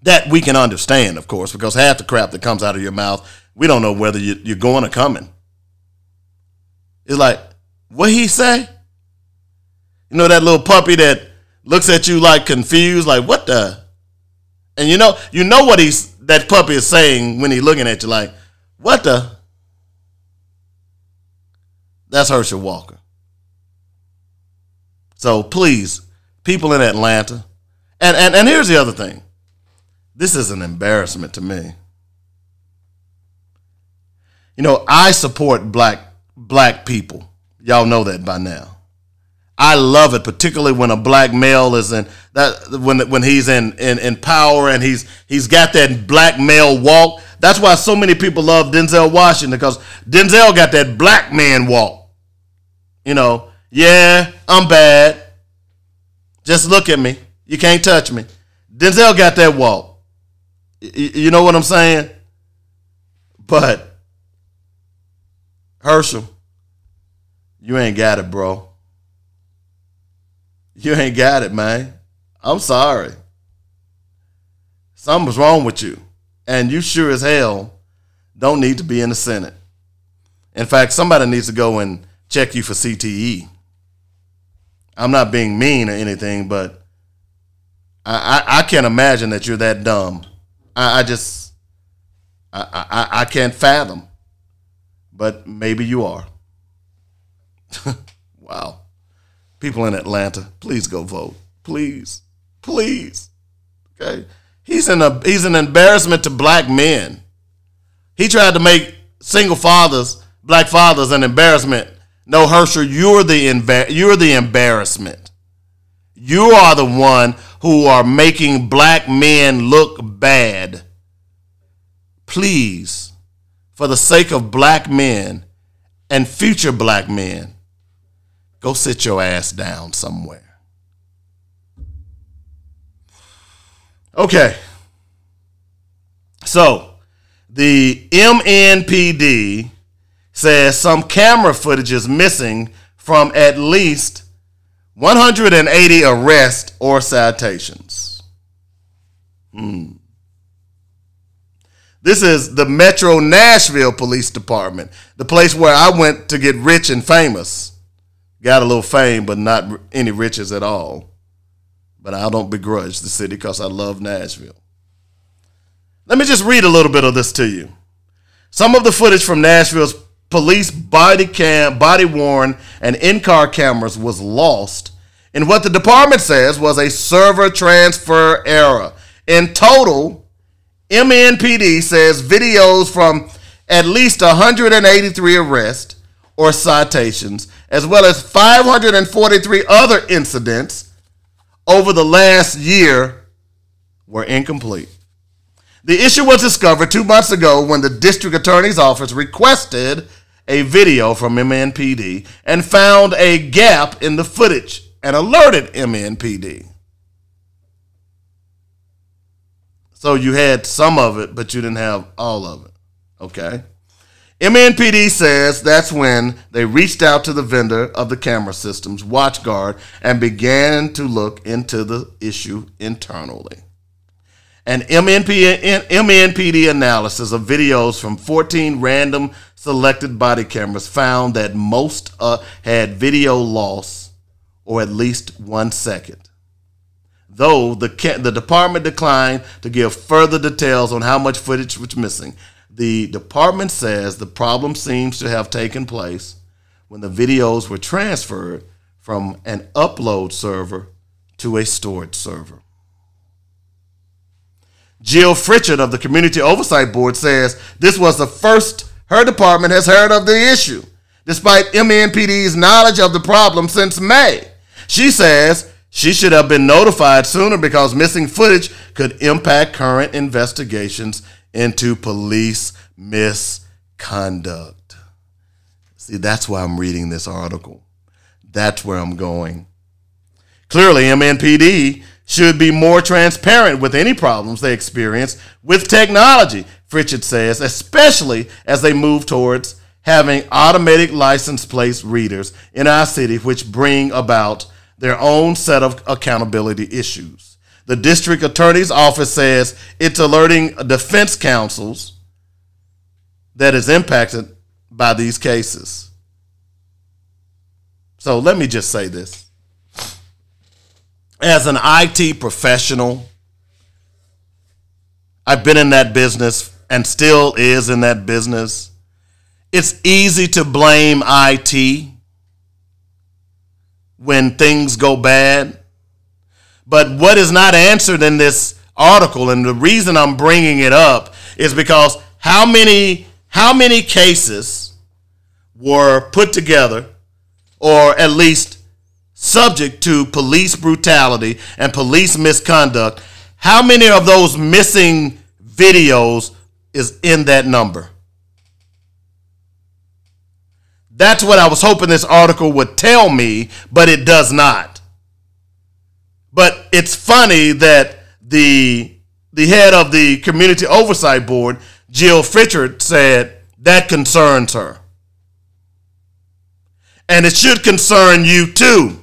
That we can understand, of course, because half the crap that comes out of your mouth, we don't know whether you're going or coming. It's like, what he say? You know that little puppy that looks at you like confused, like what the? And you know, you know what he's that puppy is saying when he's looking at you, like what the? That's Herschel Walker. So please, people in Atlanta, and, and, and here's the other thing. This is an embarrassment to me. You know, I support black black people. Y'all know that by now. I love it, particularly when a black male is in that when when he's in, in in power and he's he's got that black male walk. That's why so many people love Denzel Washington because Denzel got that black man walk. You know, yeah, I'm bad. Just look at me. You can't touch me. Denzel got that walk. You know what I'm saying? But Herschel, you ain't got it, bro. You ain't got it, man. I'm sorry. Something's wrong with you. And you sure as hell don't need to be in the Senate. In fact, somebody needs to go and check you for CTE. I'm not being mean or anything, but I, I, I can't imagine that you're that dumb. I, I just I, I I can't fathom. But maybe you are. wow. People in Atlanta, please go vote. Please. Please. Okay. He's an a, he's an embarrassment to black men. He tried to make single fathers, black fathers, an embarrassment no, Herschel, you're the you're the embarrassment. You are the one who are making black men look bad. Please, for the sake of black men and future black men, go sit your ass down somewhere. Okay. So, the MNPD says some camera footage is missing from at least 180 arrests or citations. Hmm. This is the Metro Nashville Police Department, the place where I went to get rich and famous. Got a little fame, but not any riches at all. But I don't begrudge the city because I love Nashville. Let me just read a little bit of this to you. Some of the footage from Nashville's police body cam, body worn, and in-car cameras was lost in what the department says was a server transfer error. In total, MNPD says videos from at least 183 arrests or citations, as well as 543 other incidents over the last year, were incomplete. The issue was discovered two months ago when the district attorney's office requested a video from MNPD and found a gap in the footage and alerted MNPD. So you had some of it, but you didn't have all of it. Okay. MNPD says that's when they reached out to the vendor of the camera systems, WatchGuard, and began to look into the issue internally. An MNP, MNPD analysis of videos from 14 random selected body cameras found that most uh, had video loss or at least one second. Though the, the department declined to give further details on how much footage was missing, the department says the problem seems to have taken place when the videos were transferred from an upload server to a storage server. Jill Fritchard of the Community Oversight Board says this was the first her department has heard of the issue, despite MNPD's knowledge of the problem since May. She says she should have been notified sooner because missing footage could impact current investigations into police misconduct. See, that's why I'm reading this article. That's where I'm going. Clearly, MNPD should be more transparent with any problems they experience with technology, Fritchett says, especially as they move towards having automatic license plate readers in our city, which bring about their own set of accountability issues. The district attorney's office says it's alerting defense counsels that is impacted by these cases. So let me just say this. As an IT professional, I've been in that business and still is in that business. It's easy to blame IT when things go bad. But what is not answered in this article, and the reason I'm bringing it up is because how many how many cases were put together or at least subject to police brutality and police misconduct, how many of those missing videos is in that number? That's what I was hoping this article would tell me, but it does not. But it's funny that the the head of the community oversight board Jill Fritchett said that concerns her. And it should concern you too.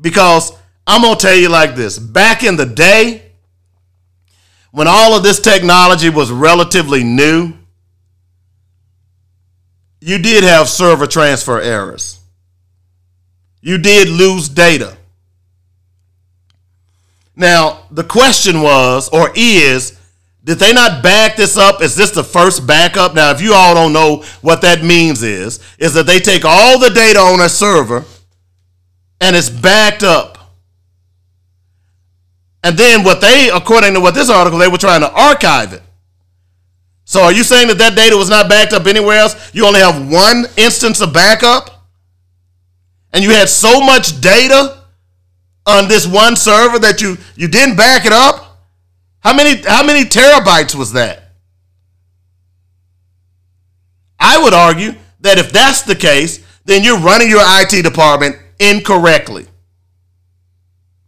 Because I'm going to tell you like this back in the day, when all of this technology was relatively new, you did have server transfer errors. You did lose data. Now, the question was, or is, did they not back this up? Is this the first backup? Now, if you all don't know what that means is, is that they take all the data on a server and it's backed up. And then what they, according to what this article, they were trying to archive it. So are you saying that that data was not backed up anywhere else? You only have one instance of backup? And you had so much data on this one server that you you didn't back it up? How many how many terabytes was that? I would argue that if that's the case, then you're running your IT department incorrectly.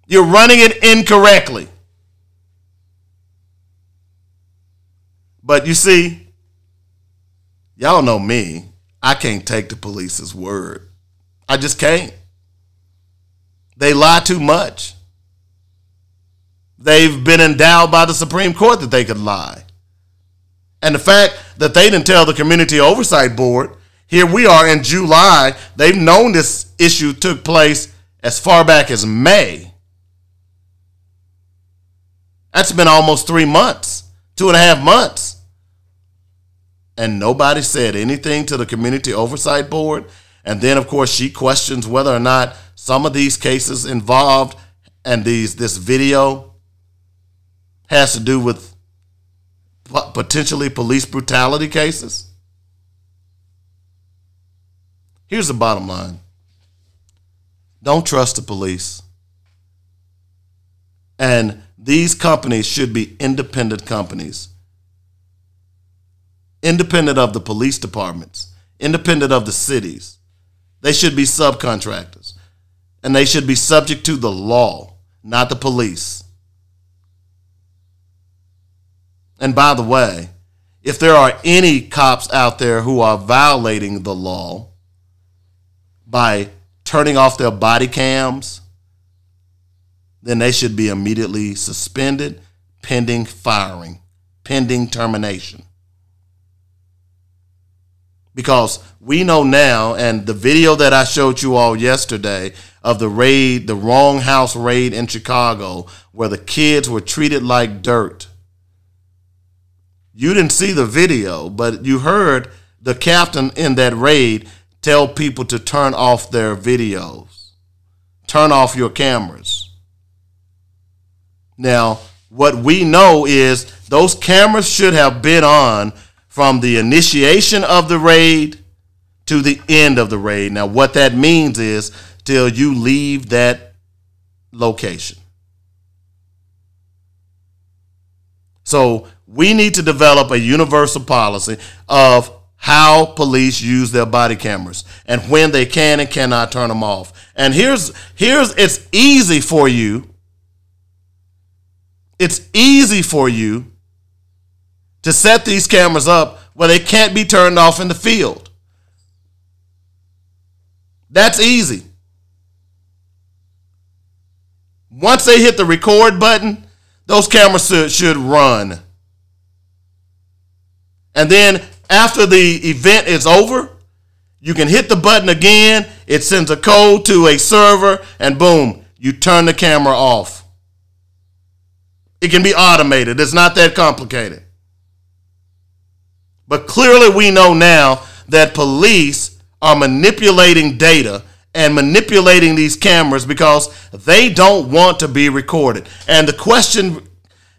You're running it incorrectly. But you see, y'all know me. I can't take the police's word. I just can't. They lie too much. They've been endowed by the Supreme Court that they could lie. And the fact that they didn't tell the Community Oversight Board, here we are in July, they've known this issue took place as far back as May. That's been almost three months, two and a half months. And nobody said anything to the Community Oversight Board. And then, of course, she questions whether or not some of these cases involved and these this video has to do with potentially police brutality cases. Here's the bottom line. Don't trust the police. And these companies should be independent companies. Independent of the police departments, independent of the cities. They should be subcontractors and they should be subject to the law, not the police. And by the way, if there are any cops out there who are violating the law by turning off their body cams, then they should be immediately suspended pending firing, pending termination. Because we know now, and the video that I showed you all yesterday of the raid, the wrong house raid in Chicago, where the kids were treated like dirt. You didn't see the video, but you heard the captain in that raid tell people to turn off their videos, turn off your cameras. Now, what we know is those cameras should have been on from the initiation of the raid to the end of the raid. Now, what that means is till you leave that location. So we need to develop a universal policy of how police use their body cameras and when they can and cannot turn them off. And here's here's it's easy for you. It's easy for you to set these cameras up where they can't be turned off in the field. That's easy. Once they hit the record button, those cameras should, should run. And then after the event is over, you can hit the button again. It sends a code to a server, and boom, you turn the camera off. It can be automated, it's not that complicated. But clearly, we know now that police are manipulating data and manipulating these cameras because they don't want to be recorded. And the question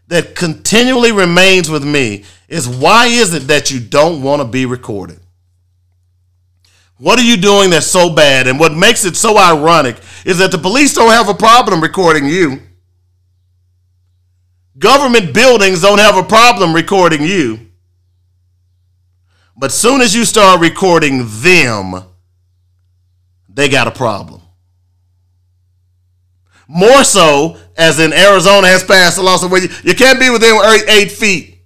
that continually remains with me is why is it that you don't want to be recorded? What are you doing that's so bad? And what makes it so ironic is that the police don't have a problem recording you. Government buildings don't have a problem recording you. But soon as you start recording them, they got a problem. More so, as in Arizona has passed a law where you, you can't be within eight feet.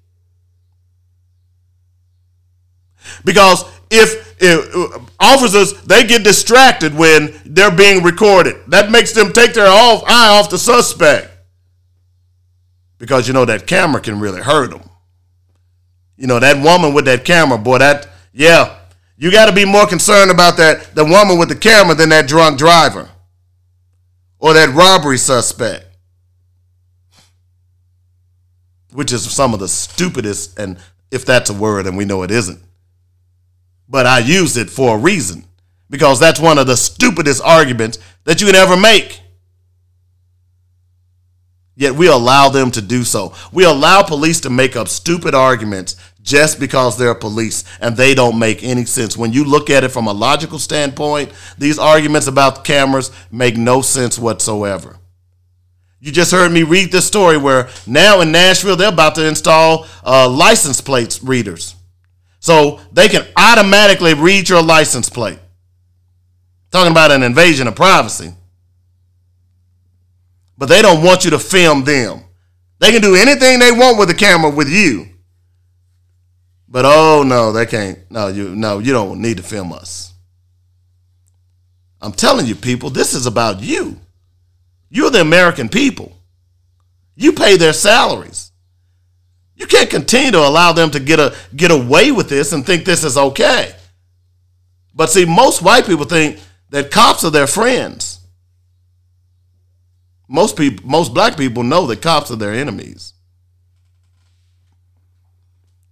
Because if, if officers they get distracted when they're being recorded, that makes them take their off, eye off the suspect. Because you know that camera can really hurt them. You know that woman with that camera, boy. That yeah, you got to be more concerned about that the woman with the camera than that drunk driver or that robbery suspect, which is some of the stupidest, and if that's a word, and we know it isn't, but I use it for a reason because that's one of the stupidest arguments that you can ever make. Yet we allow them to do so. We allow police to make up stupid arguments just because they're police and they don't make any sense. When you look at it from a logical standpoint, these arguments about cameras make no sense whatsoever. You just heard me read this story where now in Nashville they're about to install uh, license plates readers. So they can automatically read your license plate. Talking about an invasion of privacy. But they don't want you to film them. They can do anything they want with the camera with you. But oh no, they can't. No, you no, you don't need to film us. I'm telling you, people, this is about you. You're the American people. You pay their salaries. You can't continue to allow them to get a get away with this and think this is okay. But see, most white people think that cops are their friends. Most people, most black people know that cops are their enemies.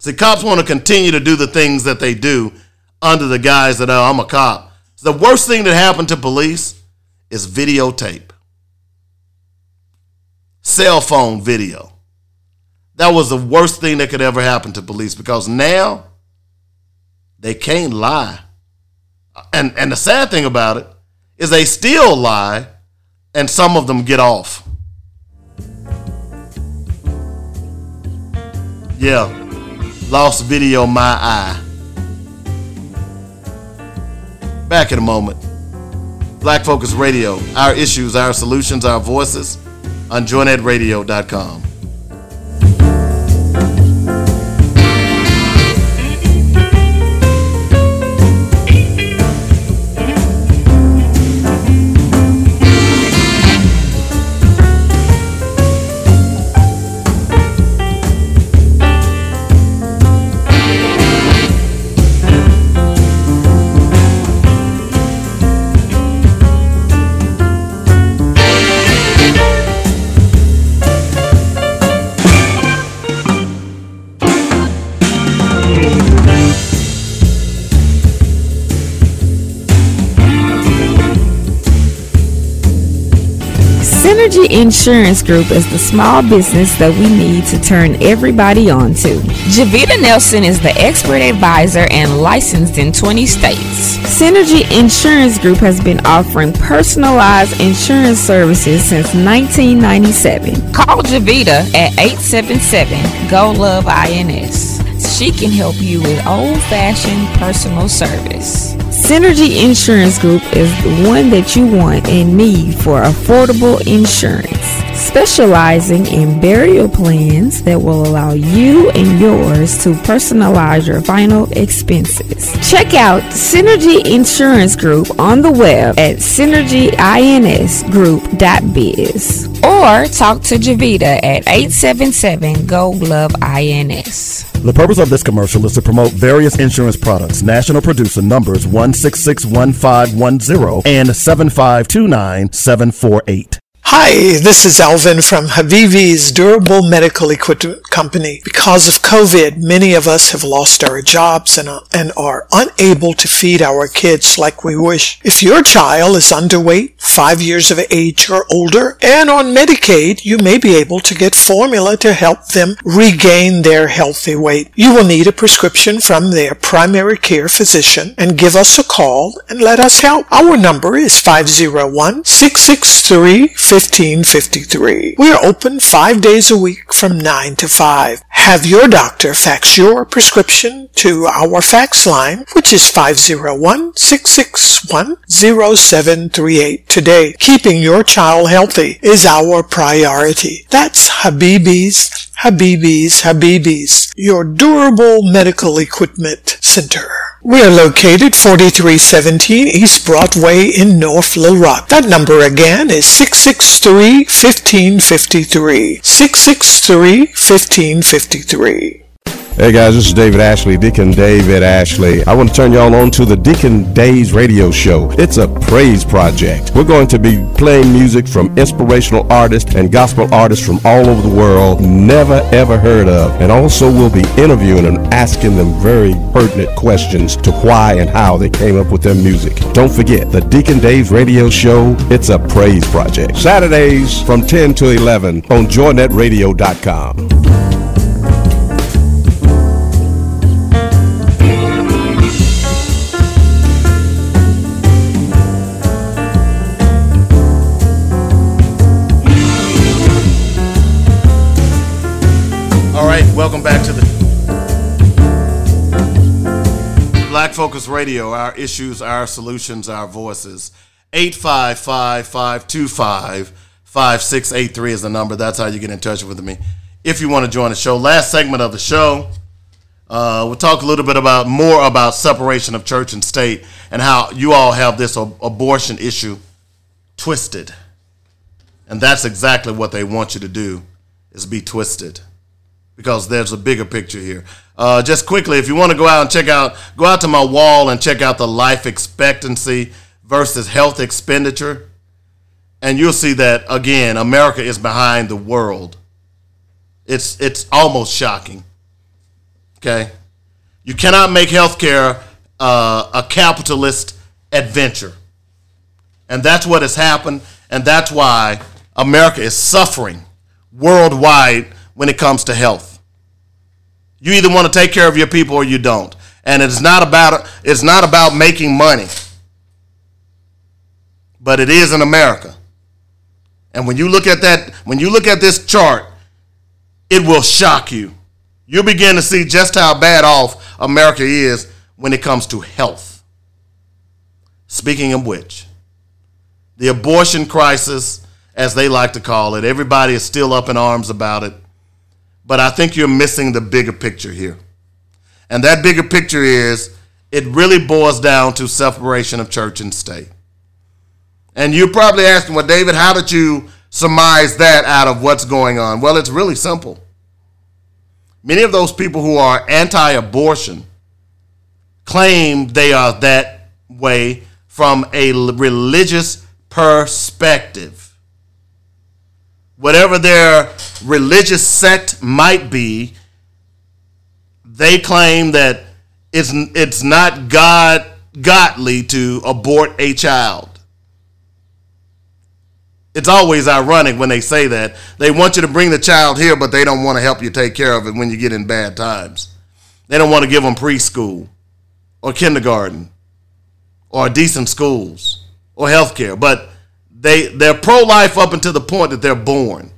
See, cops want to continue to do the things that they do under the guise that, oh, I'm a cop. The worst thing that happened to police is videotape, cell phone video. That was the worst thing that could ever happen to police because now they can't lie. And, and the sad thing about it is they still lie and some of them get off. Yeah. Lost video, my eye. Back in a moment. Black Focus Radio, our issues, our solutions, our voices on joynetradio.com. Synergy Insurance Group is the small business that we need to turn everybody on to. Javita Nelson is the expert advisor and licensed in 20 states. Synergy Insurance Group has been offering personalized insurance services since 1997. Call Javita at 877 GO LOVE INS. She can help you with old fashioned personal service. Synergy Insurance Group is the one that you want and need for affordable insurance, specializing in burial plans that will allow you and yours to personalize your final expenses. Check out Synergy Insurance Group on the web at synergyinsgroup.biz or talk to Javita at 877 GO LOVE INS. The purpose of this commercial is to promote various insurance products. National producer numbers 1661510 and 7529748. Hi, this is Alvin from Habibi's Durable Medical Equipment Company. Because of COVID, many of us have lost our jobs and, and are unable to feed our kids like we wish. If your child is underweight, five years of age or older, and on Medicaid, you may be able to get formula to help them regain their healthy weight. You will need a prescription from their primary care physician and give us a call and let us help. Our number is 501 663 1553. We are open five days a week from 9 to 5. Have your doctor fax your prescription to our fax line, which is 501-661-0738 today. Keeping your child healthy is our priority. That's Habibi's, Habibi's, Habibi's, your durable medical equipment center. We are located 4317 East Broadway in North Little Rock. That number again is 663-1553. 663-1553. Hey guys, this is David Ashley, Deacon David Ashley. I want to turn y'all on to the Deacon Days radio show. It's a praise project. We're going to be playing music from inspirational artists and gospel artists from all over the world, never ever heard of. And also we'll be interviewing and asking them very pertinent questions to why and how they came up with their music. Don't forget, the Deacon Days radio show, it's a praise project. Saturdays from 10 to 11 on joynetradio.com. welcome back to the Black Focus Radio. Our issues, our solutions, our voices. 855 525 5683 is the number. That's how you get in touch with me. If you want to join the show, last segment of the show, uh, we'll talk a little bit about more about separation of church and state and how you all have this ab- abortion issue twisted. And that's exactly what they want you to do is be twisted because there's a bigger picture here. Uh, just quickly, if you want to go out and check out, go out to my wall and check out the life expectancy versus health expenditure, and you'll see that again, America is behind the world. It's it's almost shocking. Okay, you cannot make healthcare uh, a capitalist adventure, and that's what has happened, and that's why America is suffering worldwide when it comes to health. You either want to take care of your people or you don't. And it's not about it's not about making money. But it is in America. And when you look at that when you look at this chart, it will shock you. You'll begin to see just how bad off America is when it comes to health. Speaking of which, the abortion crisis, as they like to call it, everybody is still up in arms about it. But I think you're missing the bigger picture here. And that bigger picture is it really boils down to separation of church and state. And you're probably asking, well, David, how did you surmise that out of what's going on? Well, it's really simple. Many of those people who are anti abortion claim they are that way from a religious perspective. Whatever their religious sect might be, they claim that it's, it's not God godly to abort a child. It's always ironic when they say that. They want you to bring the child here, but they don't want to help you take care of it when you get in bad times. They don't want to give them preschool or kindergarten or decent schools or health care. But they, they're pro life up until the point that they're born.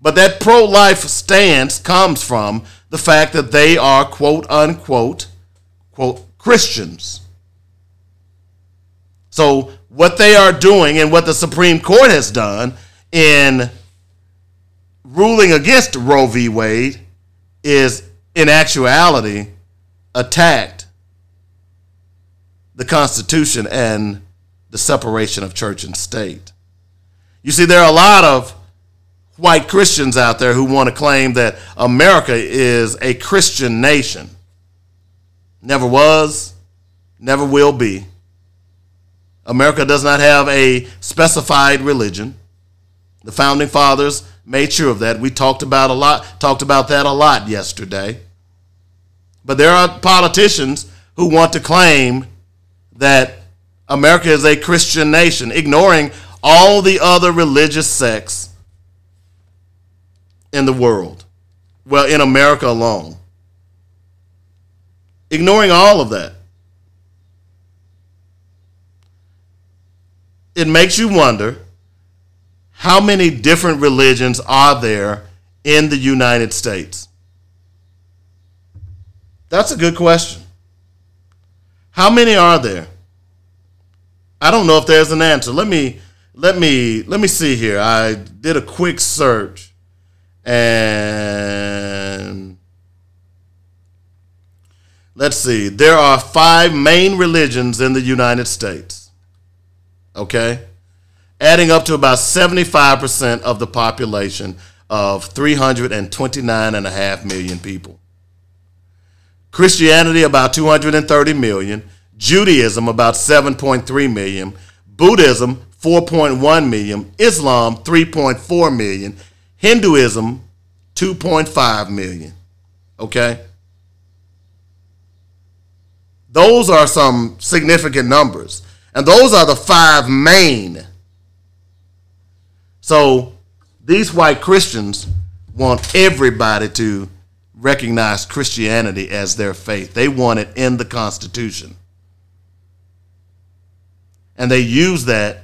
But that pro life stance comes from the fact that they are quote unquote quote Christians. So what they are doing and what the Supreme Court has done in ruling against Roe v. Wade is in actuality attacked the Constitution and the separation of church and state. You see, there are a lot of white Christians out there who want to claim that America is a Christian nation. Never was, never will be. America does not have a specified religion. The founding fathers made sure of that. We talked about a lot talked about that a lot yesterday. But there are politicians who want to claim that America is a Christian nation, ignoring all the other religious sects in the world. Well, in America alone. Ignoring all of that. It makes you wonder how many different religions are there in the United States? That's a good question. How many are there? I don't know if there's an answer. Let me let me let me see here. I did a quick search and let's see. There are 5 main religions in the United States. Okay? Adding up to about 75% of the population of 329.5 million people. Christianity about 230 million, Judaism about 7.3 million, Buddhism 4.1 million, Islam 3.4 million, Hinduism 2.5 million. Okay? Those are some significant numbers. And those are the five main. So these white Christians want everybody to recognize Christianity as their faith. They want it in the Constitution. And they use that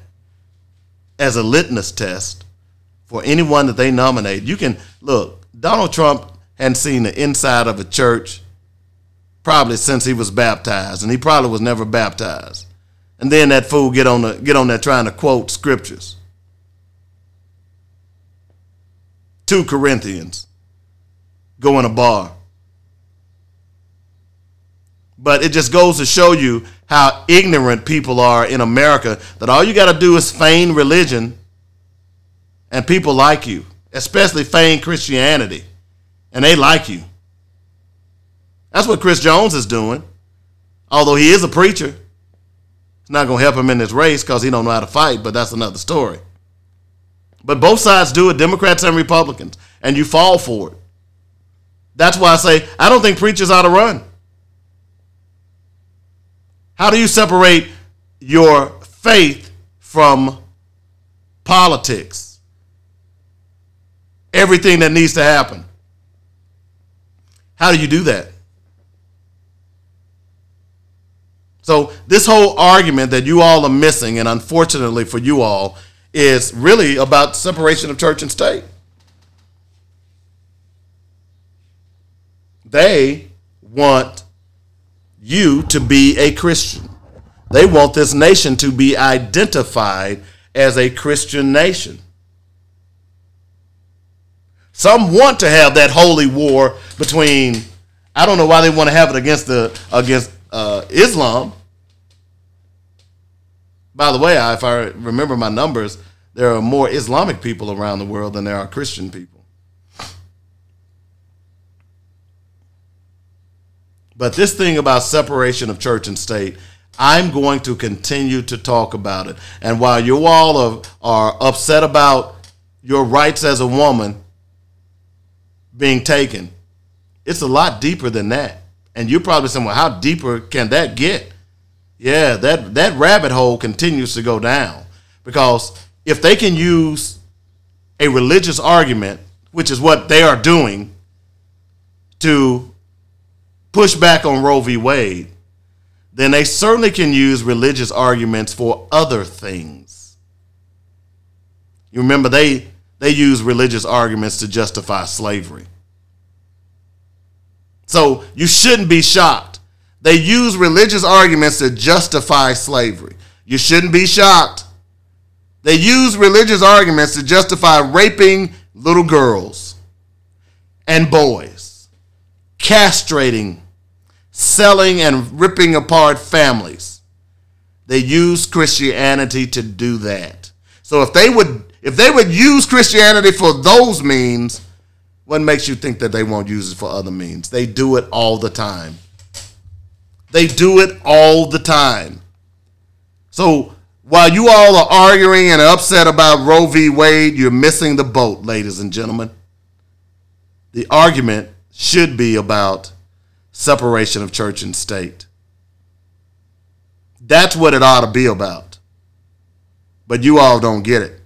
as a litmus test for anyone that they nominate. You can look, Donald Trump hadn't seen the inside of a church probably since he was baptized, and he probably was never baptized. And then that fool get on the get on there trying to quote scriptures. 2 Corinthians. Go in a bar. But it just goes to show you how ignorant people are in America that all you got to do is feign religion and people like you, especially feign Christianity, and they like you. That's what Chris Jones is doing. Although he is a preacher, it's not going to help him in this race because he don't know how to fight, but that's another story. But both sides do it, Democrats and Republicans, and you fall for it. That's why I say I don't think preachers ought to run. How do you separate your faith from politics? Everything that needs to happen. How do you do that? So, this whole argument that you all are missing, and unfortunately for you all, is really about separation of church and state. They want you to be a Christian. They want this nation to be identified as a Christian nation. Some want to have that holy war between. I don't know why they want to have it against the against uh, Islam. By the way, if I remember my numbers, there are more Islamic people around the world than there are Christian people. But this thing about separation of church and state, I'm going to continue to talk about it. And while you all are, are upset about your rights as a woman being taken, it's a lot deeper than that. And you're probably saying, well, how deeper can that get? Yeah, that, that rabbit hole continues to go down. Because if they can use a religious argument, which is what they are doing, to push back on Roe v. Wade, then they certainly can use religious arguments for other things. You remember they they use religious arguments to justify slavery. So you shouldn't be shocked. They use religious arguments to justify slavery. You shouldn't be shocked. They use religious arguments to justify raping little girls and boys, castrating, selling, and ripping apart families. They use Christianity to do that. So if they would if they would use Christianity for those means, what makes you think that they won't use it for other means? They do it all the time. They do it all the time. So while you all are arguing and upset about Roe v. Wade, you're missing the boat, ladies and gentlemen. The argument should be about separation of church and state. That's what it ought to be about. But you all don't get it.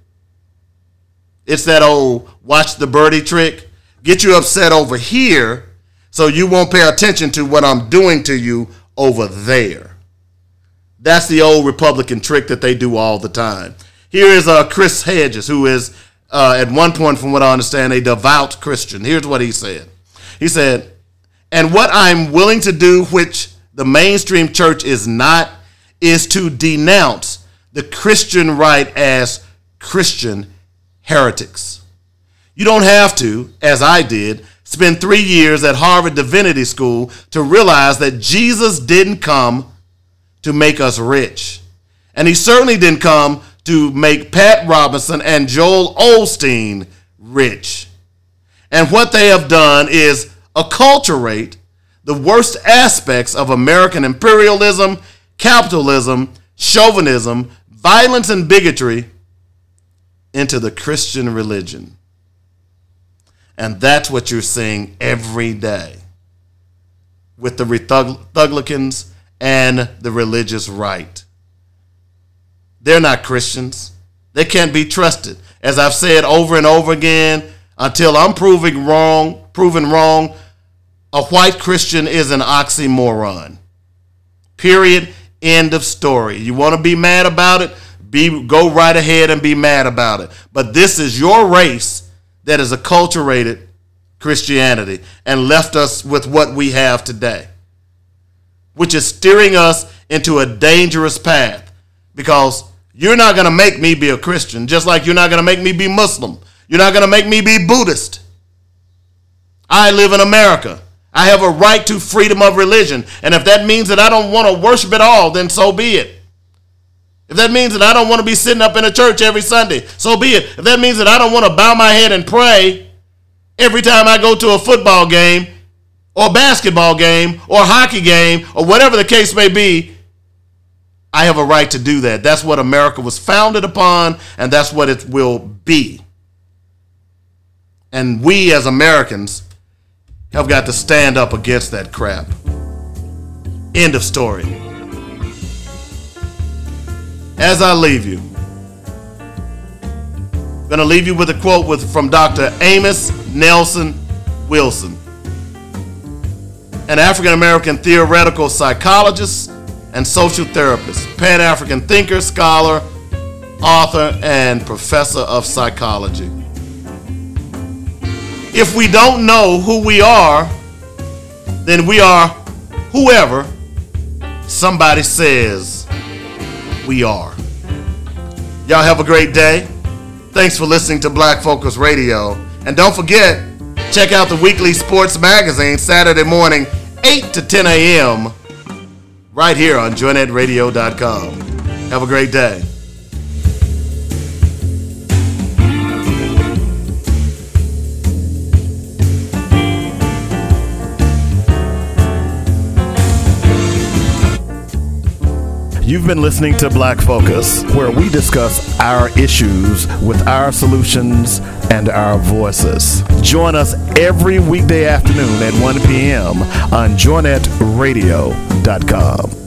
It's that old watch the birdie trick. Get you upset over here so you won't pay attention to what I'm doing to you over there. That's the old Republican trick that they do all the time. Here is uh, Chris Hedges, who is, uh, at one point, from what I understand, a devout Christian. Here's what he said He said, And what I'm willing to do, which the mainstream church is not, is to denounce the Christian right as Christian heretics. You don't have to, as I did, spend three years at Harvard Divinity School to realize that Jesus didn't come to make us rich. And he certainly didn't come to make Pat Robertson and Joel Osteen rich. And what they have done is acculturate the worst aspects of American imperialism, capitalism, chauvinism, violence, and bigotry into the Christian religion. And that's what you're seeing every day with the Republicans and the religious right. They're not Christians. They can't be trusted. As I've said over and over again, until I'm proving wrong, proven wrong, a white Christian is an oxymoron. Period. End of story. You want to be mad about it? Be go right ahead and be mad about it. But this is your race that has acculturated Christianity and left us with what we have today, which is steering us into a dangerous path because you're not going to make me be a Christian, just like you're not going to make me be Muslim. You're not going to make me be Buddhist. I live in America. I have a right to freedom of religion. And if that means that I don't want to worship at all, then so be it. If that means that I don't want to be sitting up in a church every Sunday, so be it. If that means that I don't want to bow my head and pray every time I go to a football game or basketball game or hockey game or whatever the case may be, I have a right to do that. That's what America was founded upon, and that's what it will be. And we as Americans have got to stand up against that crap. End of story as I leave you, I'm going to leave you with a quote with, from Dr. Amos Nelson Wilson, an African American theoretical psychologist and social therapist, Pan African thinker, scholar, author, and professor of psychology. If we don't know who we are, then we are whoever somebody says we are. Y'all have a great day. Thanks for listening to Black Focus Radio. And don't forget, check out the weekly sports magazine Saturday morning, 8 to 10 a.m., right here on joynetradio.com. Have a great day. You've been listening to Black Focus, where we discuss our issues with our solutions and our voices. Join us every weekday afternoon at 1 p.m. on joynetradio.com.